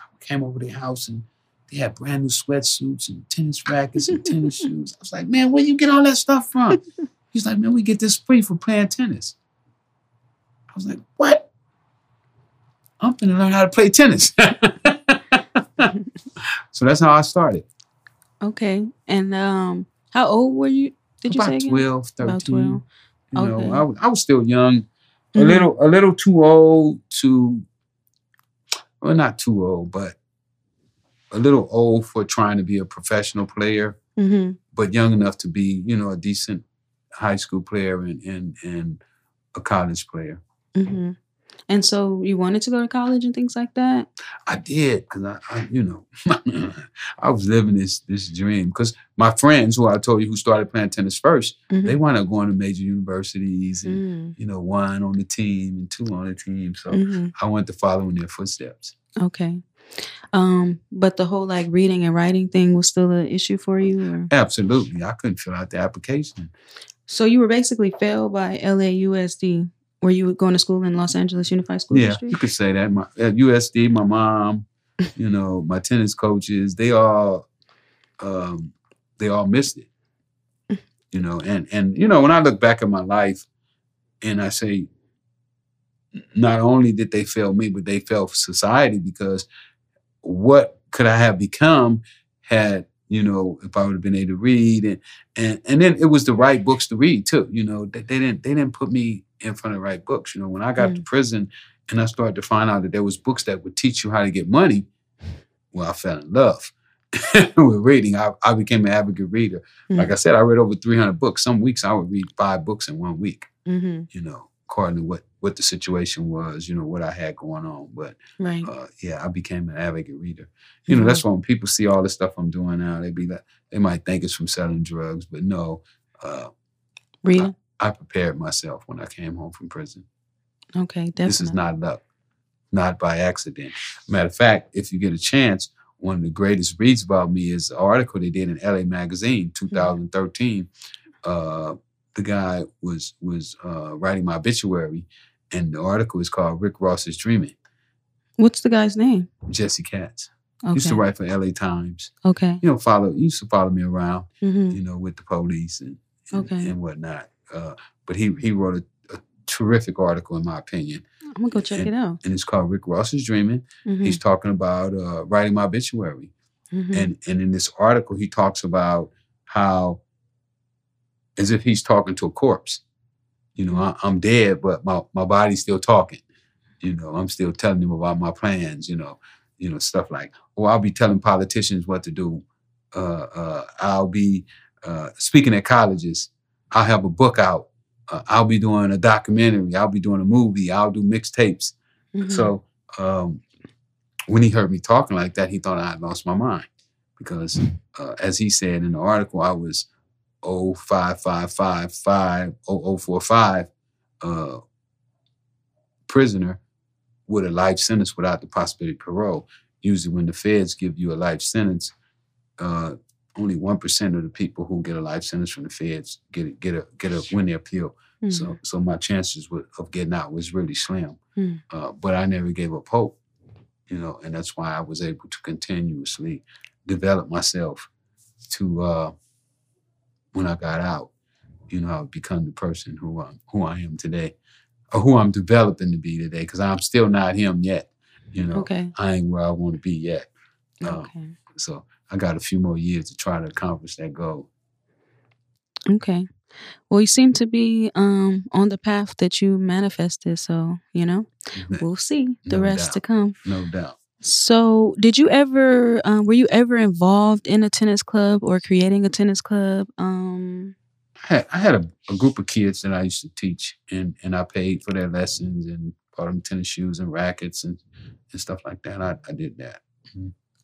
I came over to their house and they had brand new sweatsuits and tennis rackets and tennis shoes. I was like, man, where you get all that stuff from? He's like, man, we get this free for playing tennis. I was like, what? I'm gonna learn how to play tennis. so that's how I started. Okay. And um, how old were you? Did you About say again? 12, 13. About 12. You know, Okay. I, was- I was still young, a Mhm. little, a little too old to, well, not too old, but a little old for trying to be a professional player. Mm-hmm. but young enough to be, you know, a decent high school player and and, and a college player. hmm And so you wanted to go to college and things like that. I did because I, I, you know, I was living this this dream. Because my friends, who I told you, who started playing tennis 1st Mhm. they wound up going to major universities and Mm. you know one on the team and two on the team. So Mhm. I wanted to follow in their footsteps. Okay. Um, but the whole like reading and writing thing was still an issue for you, or Absolutely, I couldn't fill out the application. so you were basically failed by LAUSD. Were you going to school in Los Angeles Unified School yeah, District? you could say that. My LAUSD, my mom, you know, my tennis coaches, they all, um, they all missed it. You know, and and you know, when I look back at my life, and I say, not only did they fail me, but they failed society because what could I have become had you know if I would have been able to read and and and then it was the right books to read too. You know, they, they didn't they didn't put me in front of the right books. You know, when I got to prison and I started to find out that there was books that would teach you how to get money, well, I fell in love with reading. I, I became an avid reader. Like I said, I read over 300 books. Some weeks I would read five books in one week, Mm-hmm. you know, according to what, what the situation was, you know, what I had going on. But Right. uh, yeah, I became an advocate reader. You know, that's why when people see all the stuff I'm doing now, they be like, they might think it's from selling drugs, but no, uh, Reading. I prepared myself when I came home from prison. Okay, definitely. This is not luck, not by accident. Matter of fact, if you get a chance, one of the greatest reads about me is an article they did in LA Magazine, 2013. Uh, the guy was was uh, writing my obituary, and the article is called "Rick Ross is Dreaming." What's the guy's name? Jesse Katz Okay. used to write for LA Times. Okay. You know, follow used to follow me around. hmm You know, with the police and and, Okay. and whatnot. Uh, but he he wrote a, a terrific article, in my opinion, I'm gonna go check and, it out. and it's called "Rick Ross is Dreaming." Mhm. He's talking about uh, writing my obituary, Mhm. and and in this article he talks about how, as if he's talking to a corpse. You know, I, I'm dead, but my my body's still talking. You know, I'm still telling them about my plans. You know, you know stuff like, oh, I'll be telling politicians what to do. Uh, uh, I'll be uh, speaking at colleges. I'll have a book out. Uh, I'll be doing a documentary. I'll be doing a movie. I'll do mixtapes. Mhm. So um, when he heard me talking like that, he thought I had lost my mind because, uh, as he said in the article, I was 05555 0045 uh, prisoner with a life sentence without the possibility of parole. Usually, when the feds give you a life sentence, uh, only one percent of the people who get a life sentence from the feds get a, get a get a win their appeal. Mhm. So so my chances of getting out was really slim. Mm. Uh, but I never gave up hope, you know, and that's why I was able to continuously develop myself to uh, when I got out, you know, I've become the person who I'm who I am today, or who I'm developing to be today, because I'm still not him yet. You know, Okay. I ain't where I want to be yet. Okay. So I got a few more years to try to accomplish that goal. Okay. Well, you seem to be um on the path that you manifested, so you know we'll see the No rest to come. No doubt. So, did you ever um, were you ever involved in a tennis club or creating a tennis club? Um, I had, I had a, a group of kids that I used to teach, and and I paid for their lessons and bought them tennis shoes and rackets and, and stuff like that. I, I did that.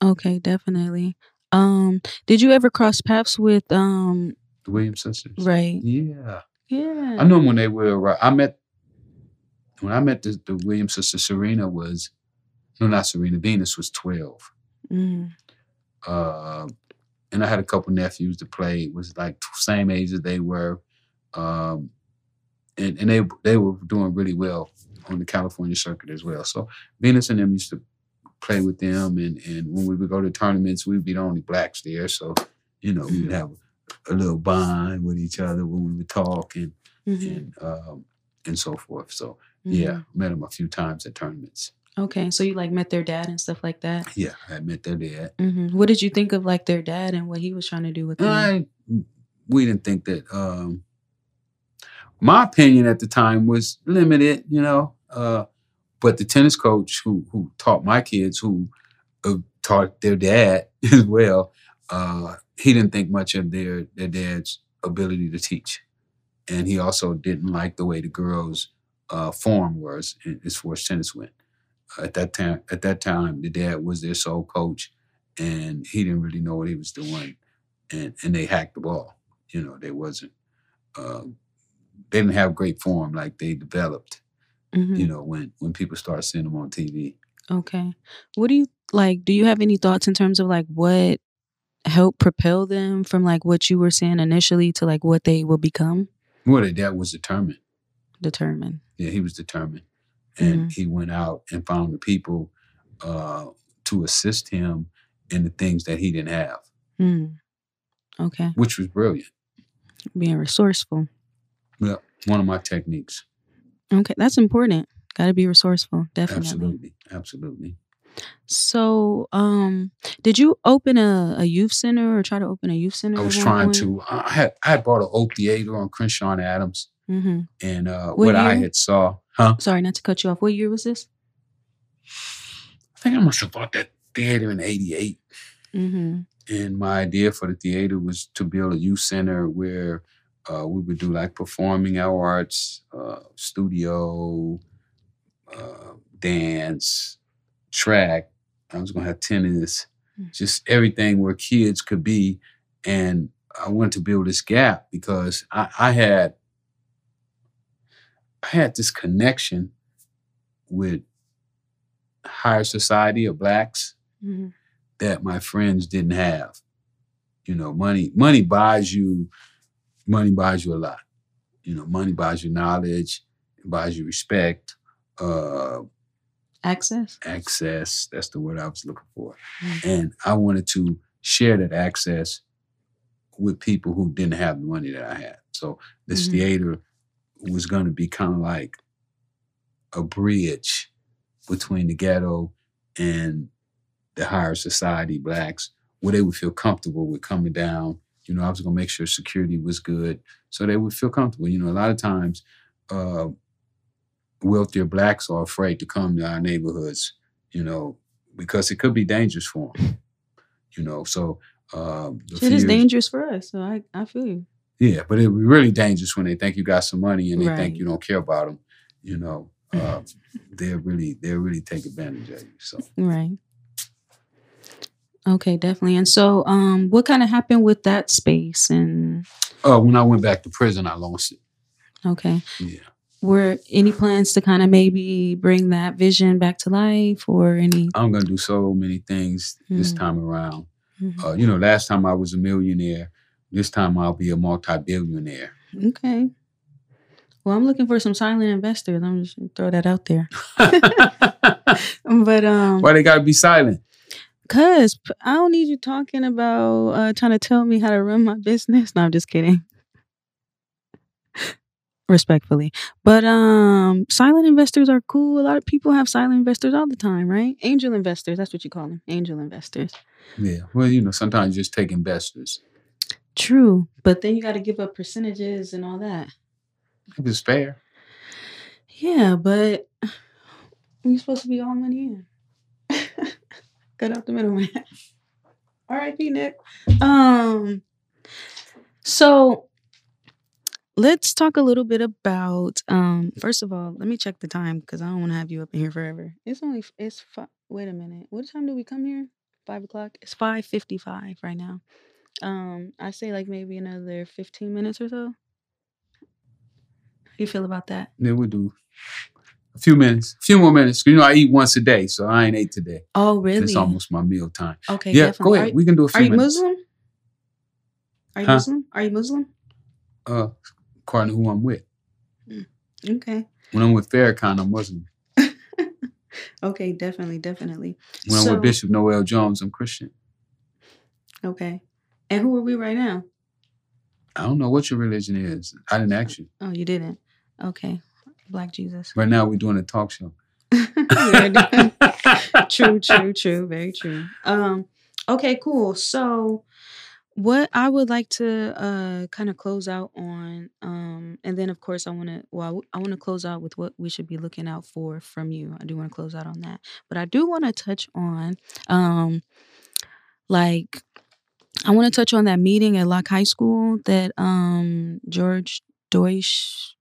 Okay, definitely. Um, did you ever cross paths with um, The Williams sisters. Right. Yeah. Yeah. I knew them when they were around. I met when I met the, the Williams sister. Serena was no, not Serena. Venus was twelve. Mm, uh, and I had a couple nephews that played was like t- same age as they were, um, and and they they were doing really well on the California circuit as well. So Venus and them used to play with them, and and when we would go to tournaments, we'd be the only blacks there. So you know we'd have a little bond with each other when we would talk and mhm, and um, and so forth. So yeah, mhm. met them a few times at tournaments. Okay, so you like met their dad and stuff like that. Yeah, I met their dad. hmm What did you think of like their dad and what he was trying to do with them? I we didn't think that um my opinion at the time was limited, you know. Uh but the tennis coach who who taught my kids who uh, taught their dad as well, uh he didn't think much of their their dad's ability to teach, and he also didn't like the way the girls' uh, form was as far as tennis went. at that time, at that time, the dad was their sole coach, and he didn't really know what he was doing, and and they hacked the ball. You know, they wasn't. Uh, they didn't have great form like they developed. Mhm. You know, when when people start seeing them on TV. Okay. What do you like? Do you have any thoughts in terms of like what helped propel them from like what you were saying initially to like what they will become? Well, their dad was determined. Determined. Yeah, he was determined, and he went out and found the people uh, to assist him in the things that he didn't have, Mm. Okay. which was brilliant. Being resourceful. Well, one of my techniques. Okay, that's important. Got to be resourceful, definitely. Absolutely, absolutely. So, um, did you open a, a youth center or try to open a youth center? I was trying to. I had I had bought an oak theater on Crenshaw and Adams, hmm and uh, What what I had saw, huh? Sorry, not to cut you off. What year was this? I think I must have bought that theater in '88. Mm-hmm. And my idea for the theater was to build a youth center where uh, we would do like performing our arts, uh, studio, uh, dance, track. I was going to have tennis, Mm. just everything where kids could be. And I wanted to build this gap because I, I had I had this connection with higher society of blacks Mm-hmm. that my friends didn't have. You know, money money buys you money buys you a lot. You know, money buys you knowledge, buys you respect, uh, Access. access. That's the word I was looking for. Mhm. And I wanted to share that access with people who didn't have the money that I had. So this Mhm. theater was going to be kind of like a bridge between the ghetto and the higher society blacks where they would feel comfortable with coming down. You know, I was going to make sure security was good so they would feel comfortable. You know, a lot of times, uh, wealthier blacks are afraid to come to our neighborhoods, you know, because it could be dangerous for them. You know, so um, the Shit is dangerous for us, so I, I feel you. yeah, but it would be really dangerous when they think you got some money and they think you don't care about them. You know, uh, they'll really they'll really take advantage of you. So Right. Okay, definitely. And so, um, what kind of happened with that space? And uh, when I went back to prison, I lost it. okay, Yeah, were any plans to kind of maybe bring that vision back to life, or any? I'm gonna do so many things this Mm. time around. Mhm. Uh, you know, last time I was a millionaire. This time I'll be a multi-billionaire. Okay. Well, I'm looking for some silent investors. I'm just throw that out there. But um, Why they gotta be silent? Cause I don't need you talking about uh, trying to tell me how to run my business. No, I'm just kidding. Respectfully, but um, silent investors are cool. A lot of people have silent investors all the time, right? Angel investors. That's what you call them. Angel investors. Yeah. Well, you know, sometimes you just take investors. True, but then you got to give up percentages and all that. It's fair. Yeah, but we're supposed to be all money in. Cut out the middleman. All right, P Nick. Um, so let's talk a little bit about. Um, first of all, let me check the time because I don't want to have you up in here forever. It's only it's five. Wait a minute. What time do we come here? Five o'clock. It's five fifty-five right now. Um, I say like maybe another fifteen minutes or so. How you feel about that? Then we'll do a few minutes, a few more minutes. You know, I eat once a day, so I ain't ate today. Oh, really? It's almost my meal time. Okay, yeah, definitely. go ahead. Are, we can do a few are you minutes. Muslim? Are you Huh? Muslim? Are you Muslim? Uh, according to who I'm with. Okay. When I'm with Farrakhan, I'm Muslim. Okay, definitely, definitely. When I'm with Bishop Noel Jones, I'm Christian. Okay. And who are we right now? I don't know what your religion is. I didn't ask you. Oh, you didn't. Okay. Black Jesus. Right now, we're doing a talk show. True, true, true. Very true. Um, okay, cool. So what I would like to uh kind of close out on, um, and then of course I want to well I want to close out with what we should be looking out for from you. I do want to close out on that, but I do want to touch on um like I want to touch on that meeting at Locke High School that um George Deutch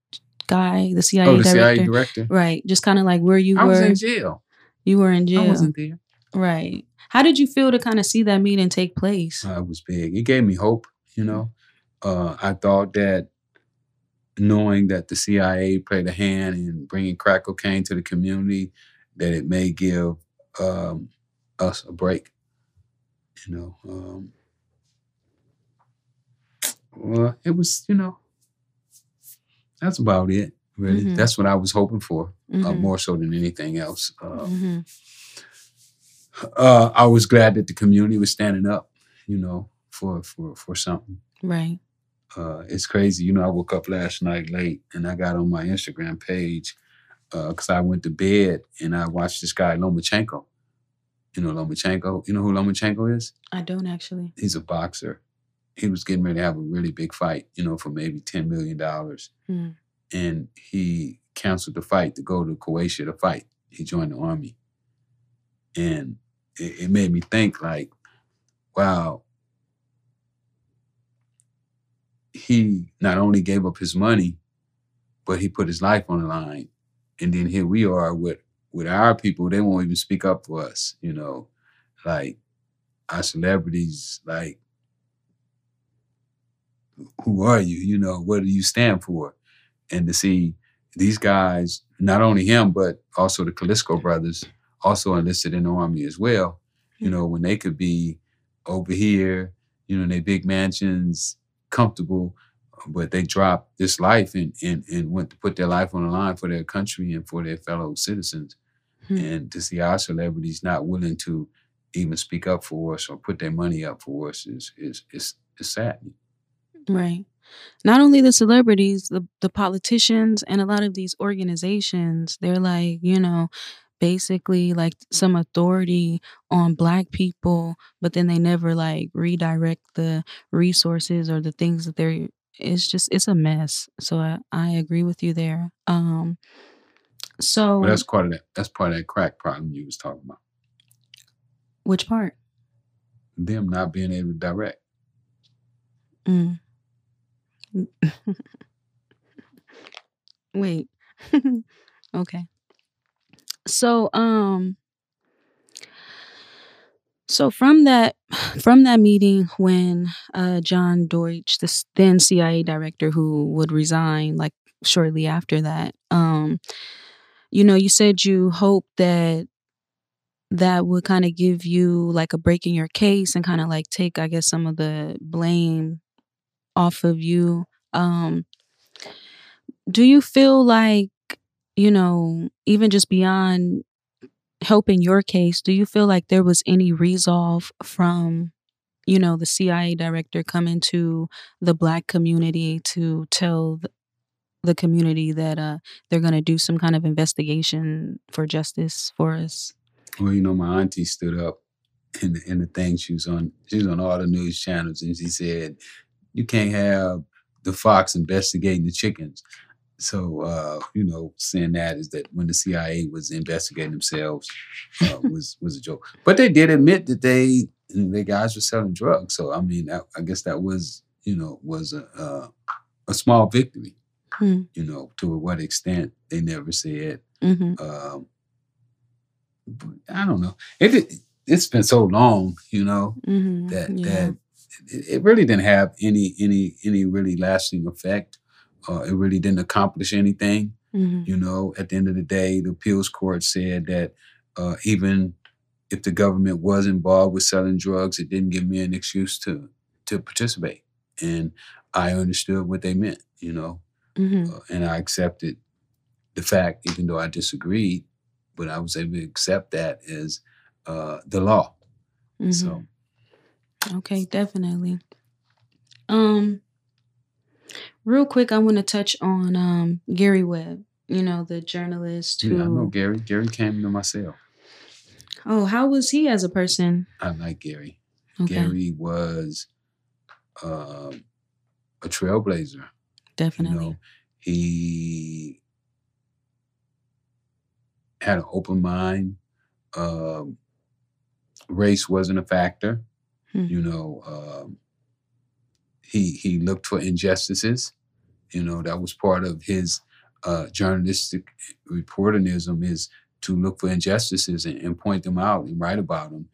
guy, the CIA oh, the director. CIA director. Right. Just kind of like where you I were. I was in jail. You were in jail. I wasn't there. Right. How did you feel to kind of see that meeting take place? Uh, it was big. It gave me hope. You know, uh, I thought that knowing that the CIA played a hand in bringing crack cocaine to the community, that it may give um, us a break. You know, um, well, it was. You know, that's about it. Really, Mhm. that's what I was hoping for, uh, Mhm. more so than anything else. Uh, Mhm. uh, I was glad that the community was standing up, you know, for for for something. Right. Uh, it's crazy, you know. I woke up last night late, and I got on my Instagram page because I went to bed and I watched this guy Lomachenko. You know Lomachenko. You know who Lomachenko is? I don't actually. He's a boxer. He was getting ready to have a really big fight, you know, for maybe ten million dollars, Mm. and he canceled the fight to go to Croatia to fight. He joined the army, and it, it made me think like, wow, he not only gave up his money, but he put his life on the line. And then here we are with with our people, they won't even speak up for us, you know. Like our celebrities, like who are you? You know, what do you stand for? And to see these guys, not only him, but also the Klitschko brothers, also enlisted in the army as well. You know, when they could be over here, you know, in their big mansions, comfortable, but they dropped this life and, and and went to put their life on the line for their country and for their fellow citizens. Hmm. And to see our celebrities not willing to even speak up for us or put their money up for us is is is, is saddening. Right. Not only the celebrities, the the politicians and a lot of these organizations, they're like, you know, basically like some authority on black people, but then they never like redirect the resources or the things that they're it's just it's a mess. So I, I agree with you there. Um so But that's part of that. That's part of that crack problem you was talking about. which part? Them not being able to direct. Mm. Wait. okay. So um so from that from that meeting when uh John Deutch, the then CIA director who would resign like shortly after that, um you know, you said you hope that that would kind of give you like a break in your case and kind of like take I guess some of the blame off of you. Um do you feel like you know even just beyond helping your case do you feel like there was any resolve from you know the cia director coming to the black community to tell the, community that uh they're going to do some kind of investigation for justice for us Well, you know, my auntie stood up in the, in the thing. She was on. She was on all the news channels, and she said, "You can't have the fox investigating the chickens." So, uh, you know, saying that is that when the CIA was investigating themselves uh, was was a joke. But they did admit that they the guys were selling drugs. So, I mean, I, I guess that was you know was a uh, a small victory. Hmm. You know, to what extent they never said. hmm Um, I don't know. It, it it's been so long, you know, hmm that yeah. that it, really didn't have any any any really lasting effect. Uh, it really didn't accomplish anything. hmm You know, at the end of the day, the appeals court said that uh, even if the government was involved with selling drugs, it didn't give me an excuse to to participate. And I understood what they meant, you know, hmm uh, and I accepted the fact, even though I disagreed, but I was able to accept that as uh, the law. hmm So Okay, definitely. Um, real quick, I want to touch on um Gary Webb. You know, the journalist who. yeah, I know Gary. Gary came to my cell. Oh, how was he as a person? I like Gary. Okay, Gary was um, a trailblazer. definitely. You know, he had an open mind. Um, race wasn't a factor. Hmm. You know, um, he he looked for injustices. You know, that was part of his uh, journalistic reporterism is to look for injustices and, and point them out and write about them.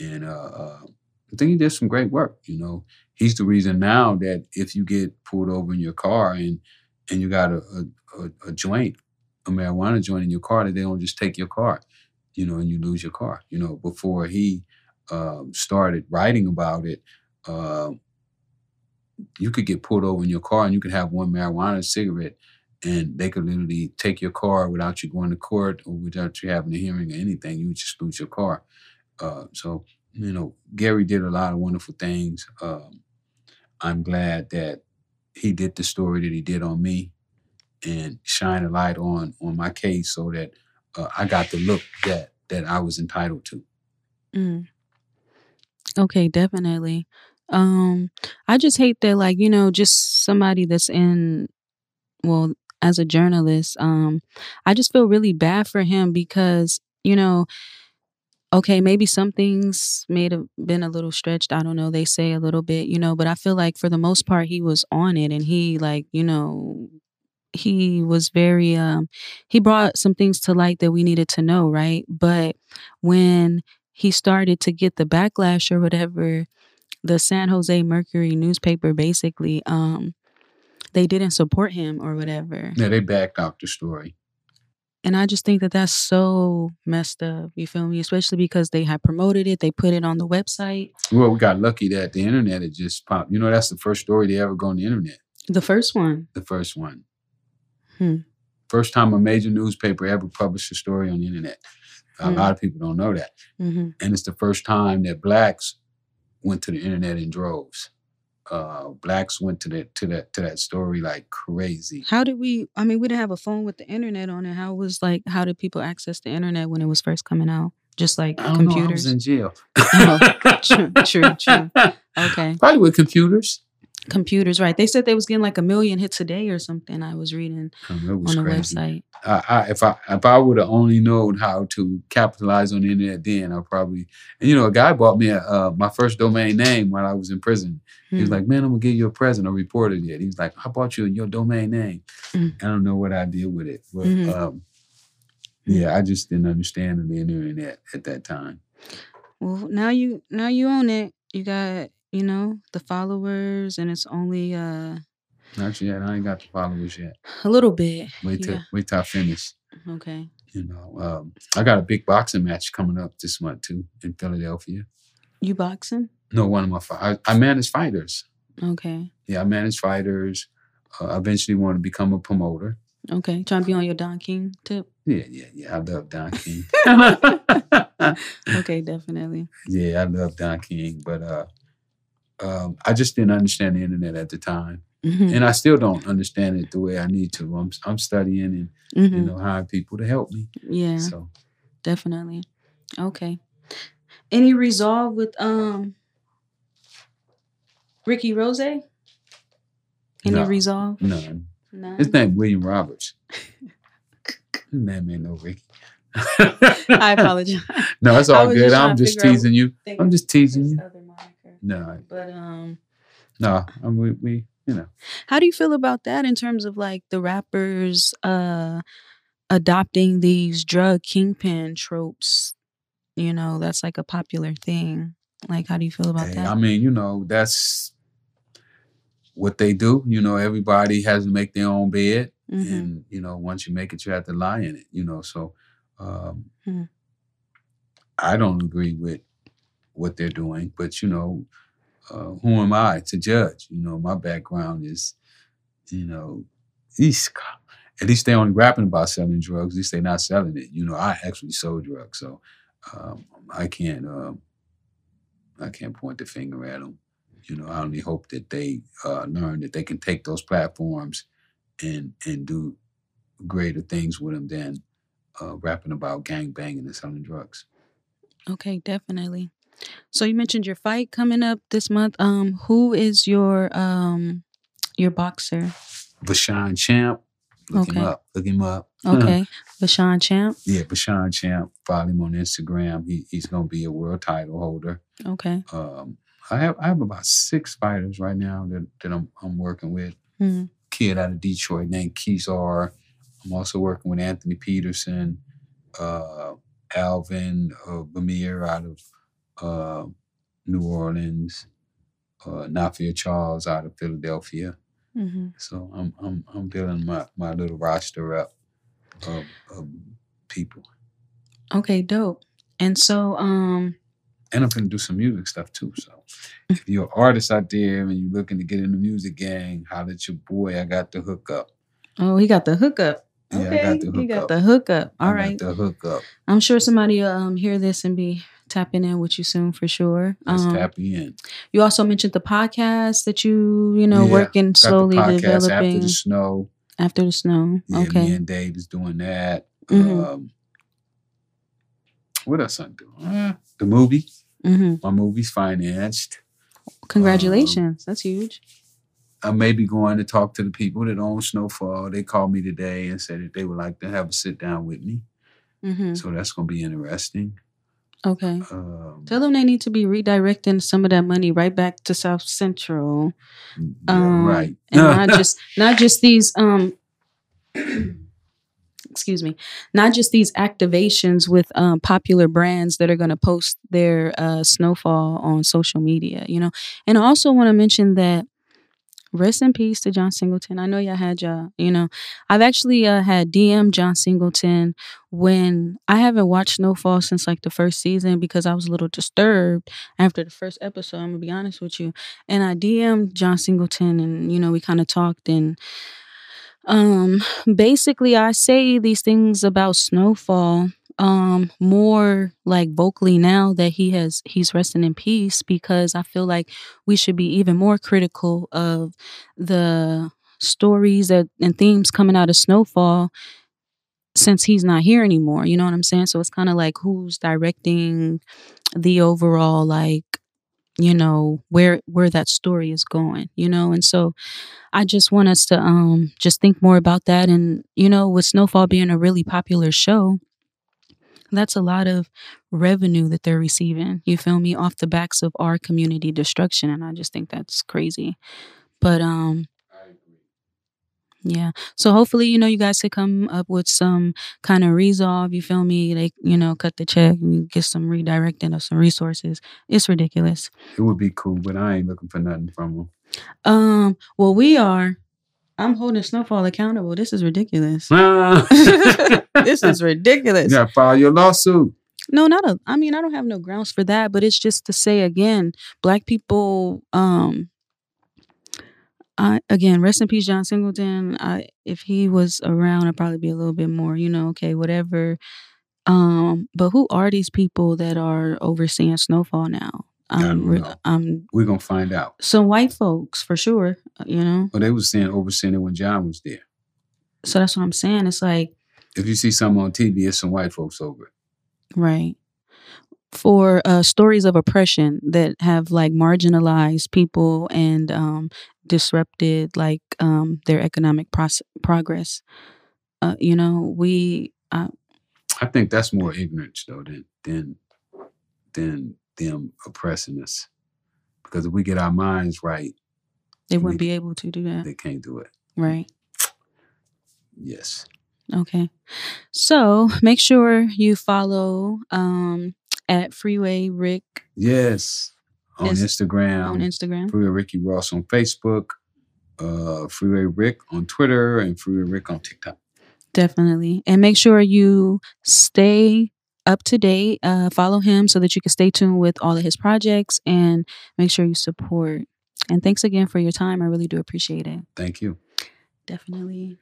And uh, uh, I think he did some great work. You know, he's the reason now that if you get pulled over in your car and and you got a a, a, a joint, a marijuana joint in your car, that they don't just take your car, you know, and you lose your car. You know, before he um, started writing about it, um, you could get pulled over in your car and you could have one marijuana cigarette and they could literally take your car without you going to court or without you having a hearing or anything. You just lose your car. Uh, so, you know, Gary did a lot of wonderful things. Um, I'm glad that he did the story that he did on me and shine a light on on my case so that uh, I got the look that that I was entitled to. Mm. Okay, definitely. Um, I just hate that, like, you know, just somebody that's in, well, as a journalist, um, I just feel really bad for him because, you know, okay, maybe some things may have been a little stretched. I don't know. They say a little bit, you know, but I feel like for the most part, he was on it and he, like, you know, he was very, um, he brought some things to light that we needed to know, right? But when he started to get the backlash or whatever, the San Jose Mercury newspaper basically, um, they didn't support him or whatever. Yeah, they backed out the story. And I just think that that's so messed up. You feel me? Especially because they had promoted it, they put it on the website. Well, we got lucky that the internet had just popped. You know, that's the first story they ever go on the internet. The first one. The first one. Hmm. First time a major newspaper ever published a story on the internet. A Hmm. lot of people don't know that. hmm And it's the first time that blacks went to the internet in droves. Uh, blacks went to that to that to that story like crazy. How did we? I mean, we didn't have a phone with the internet on it. How was like? How did people access the internet when it was first coming out? Just like don't know. I was computers. in jail. Oh, true, true, true. Okay, Probably with computers. Computers. Right? They said they was getting like a million hits a day or something. I was reading Um, was on the crazy. website. I, I, if I if I would have only known how to capitalize on the internet then, I probably. And you know, a guy bought me a, uh, my first domain name while I was in prison. He was Hmm. like, "Man, I'm gonna give you a present." I reported it. He was like, "I bought you your domain name." Mm. I don't know what I did with it, but Mhm. um, yeah, I just didn't understand the internet at that time. Well, now you now you own it. You got you know the followers, and it's only uh Not yet. I ain't got the followers yet. a little bit. Wait till Yeah. wait till I finish. Okay. You know, um, I got a big boxing match coming up this month too in Philadelphia. You boxing? No, one of my I, I manage fighters. Okay. Yeah, I manage fighters. Uh, eventually want to become a promoter. Okay. Trying to be on your Don King tip. Yeah, yeah, yeah. I love Don King. Okay, definitely. yeah, I love Don King, but uh, um, I just didn't understand the internet at the time, hmm and I still don't understand it the way I need to. I'm I'm studying and hmm you know hiring people to help me. Yeah, So definitely. Okay. Any resolve with um Ricky Ross? Any No. resolve? none. None. His name William Roberts. His name ain't no Ricky. I apologize. No, it's all good. I'm just out- teasing you. I'm just teasing you. other. No, But um no, I mean, we, we, you know, How do you feel about that in terms of like the rappers uh adopting these drug kingpin tropes? You know, that's like a popular thing. Like how do you feel about Hey, that? I mean, you know, that's what they do. You know, everybody has to make their own bed. Mhm. And, you know, once you make it, you have to lie in it, you know. So um, Hmm. I don't agree with what they're doing, but, you know, uh, who am I to judge? You know, my background is, you know, these, at least they only rapping about selling drugs. At least they're not selling it. You know, I actually sold drugs. So um, I can't, um, I can't point the finger at them. You know, I only hope that they uh, learn that they can take those platforms and and do greater things with them than uh, rapping about gang banging and selling drugs. Okay, definitely. So you mentioned your fight coming up this month. Um, who is your um your boxer? Bashan Champ, look him Okay. up. Look him up. Okay, Bashan Champ. yeah, Bashan Champ. Follow him on Instagram. He, he's gonna be a world title holder. Okay, Um, I have I have about six fighters right now that, that I'm I'm working with. Mhm. Kid out of Detroit named Keysar. I'm also working with Anthony Peterson, uh, Alvin uh, Bamir out of uh, New Orleans, uh, Nafia Charles out of Philadelphia. hmm So I'm I'm I'm building my, my little roster up of, of people. Okay, dope. And so, um, And I'm gonna do some music stuff too. So if you're an artist out there and you're looking to get in the music gang, holler at your boy. I got the hookup. oh, he got the hookup. Yeah, I got the he got hookup. the hookup. I All got right. the hookup. I'm sure somebody will um hear this and be tapping in with you soon for sure. Let's Um, tap in. you also mentioned the podcast that you you know Yeah, working slowly podcast after developing the snow. after the snow. Yeah, me okay. and Dave is doing that. Mhm. Um, what else I do? Uh, the movie. hmm My movie's financed. Congratulations. That's huge. I may be going to talk to the people that own Snowfall. They called me today and said that they would like to have a sit down with me. hmm So that's going to be interesting. Okay. Um, Tell them they need to be redirecting some of that money right back to South Central. yeah, Um, right. and not just not just these um excuse me not just these activations with um, popular brands that are going to post their uh, snowfall on social media you know and i also want to mention that rest in peace to john singleton. I know y'all had y'all you know i've actually uh, had dm john singleton when i haven't watched snowfall since like the first season because i was a little disturbed after the first episode i'm gonna be honest with you. And I DM'd John Singleton and you know we kind of talked and um basically I say these things about Snowfall um more like vocally now that he has he's resting in peace because I feel like we should be even more critical of the stories that and themes coming out of Snowfall since he's not here anymore you know what I'm saying? So it's kind of like who's directing the overall like you know where where that story is going you know? And so i just want us to um just think more about that and you know with snowfall being a really popular show that's a lot of revenue that they're receiving you feel me off the backs of our community destruction and i just think that's crazy but um yeah. So hopefully, you know, you guys could come up with some kind of resolve. You feel me? Like, you know, cut the check and get some redirecting of some resources. It's ridiculous. It would be cool, but I ain't looking for nothing from them. Um, well, we are. I'm holding Snowfall accountable. This is ridiculous. this this is ridiculous. You got to file your lawsuit. No, not a. I mean, I don't have no grounds for that, but it's just to say again, black people. Um, I again, rest in peace, John Singleton. I if he was around, I'd probably be a little bit more, you know, okay, whatever. Um, but who are these people that are overseeing Snowfall now? Um, don't re- know. um, We're going to find out. some white folks for sure, uh, you know. Well, they was saying overseeing it when John was there. So that's what I'm saying. It's like If you see something on TV, it's some white folks over it. Right. For uh, stories of oppression that have like marginalized people and um, disrupted like um, their economic proce- progress. Uh, you know, we, uh, I think that's more ignorance though than than than them oppressing us. Because if we get our minds right, they wouldn't be able to do that. they can't do it. Right. Yes. Okay. So make sure you follow um, at Freeway Rick Yes. On Yes. Instagram. on Instagram. Freeway Ricky Ross on Facebook. Uh, Freeway Rick on Twitter and Freeway Rick on TikTok. Definitely. And make sure you stay up to date. Uh, follow him so that you can stay tuned with all of his projects and make sure you support. And thanks again for your time. I really do appreciate it. Thank you. Definitely.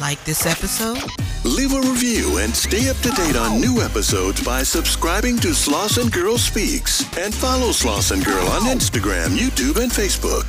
Like this episode? Leave a review and stay up to date on new episodes by subscribing to Slauson Girl Speaks and follow Slauson Girl on Instagram, YouTube, and Facebook.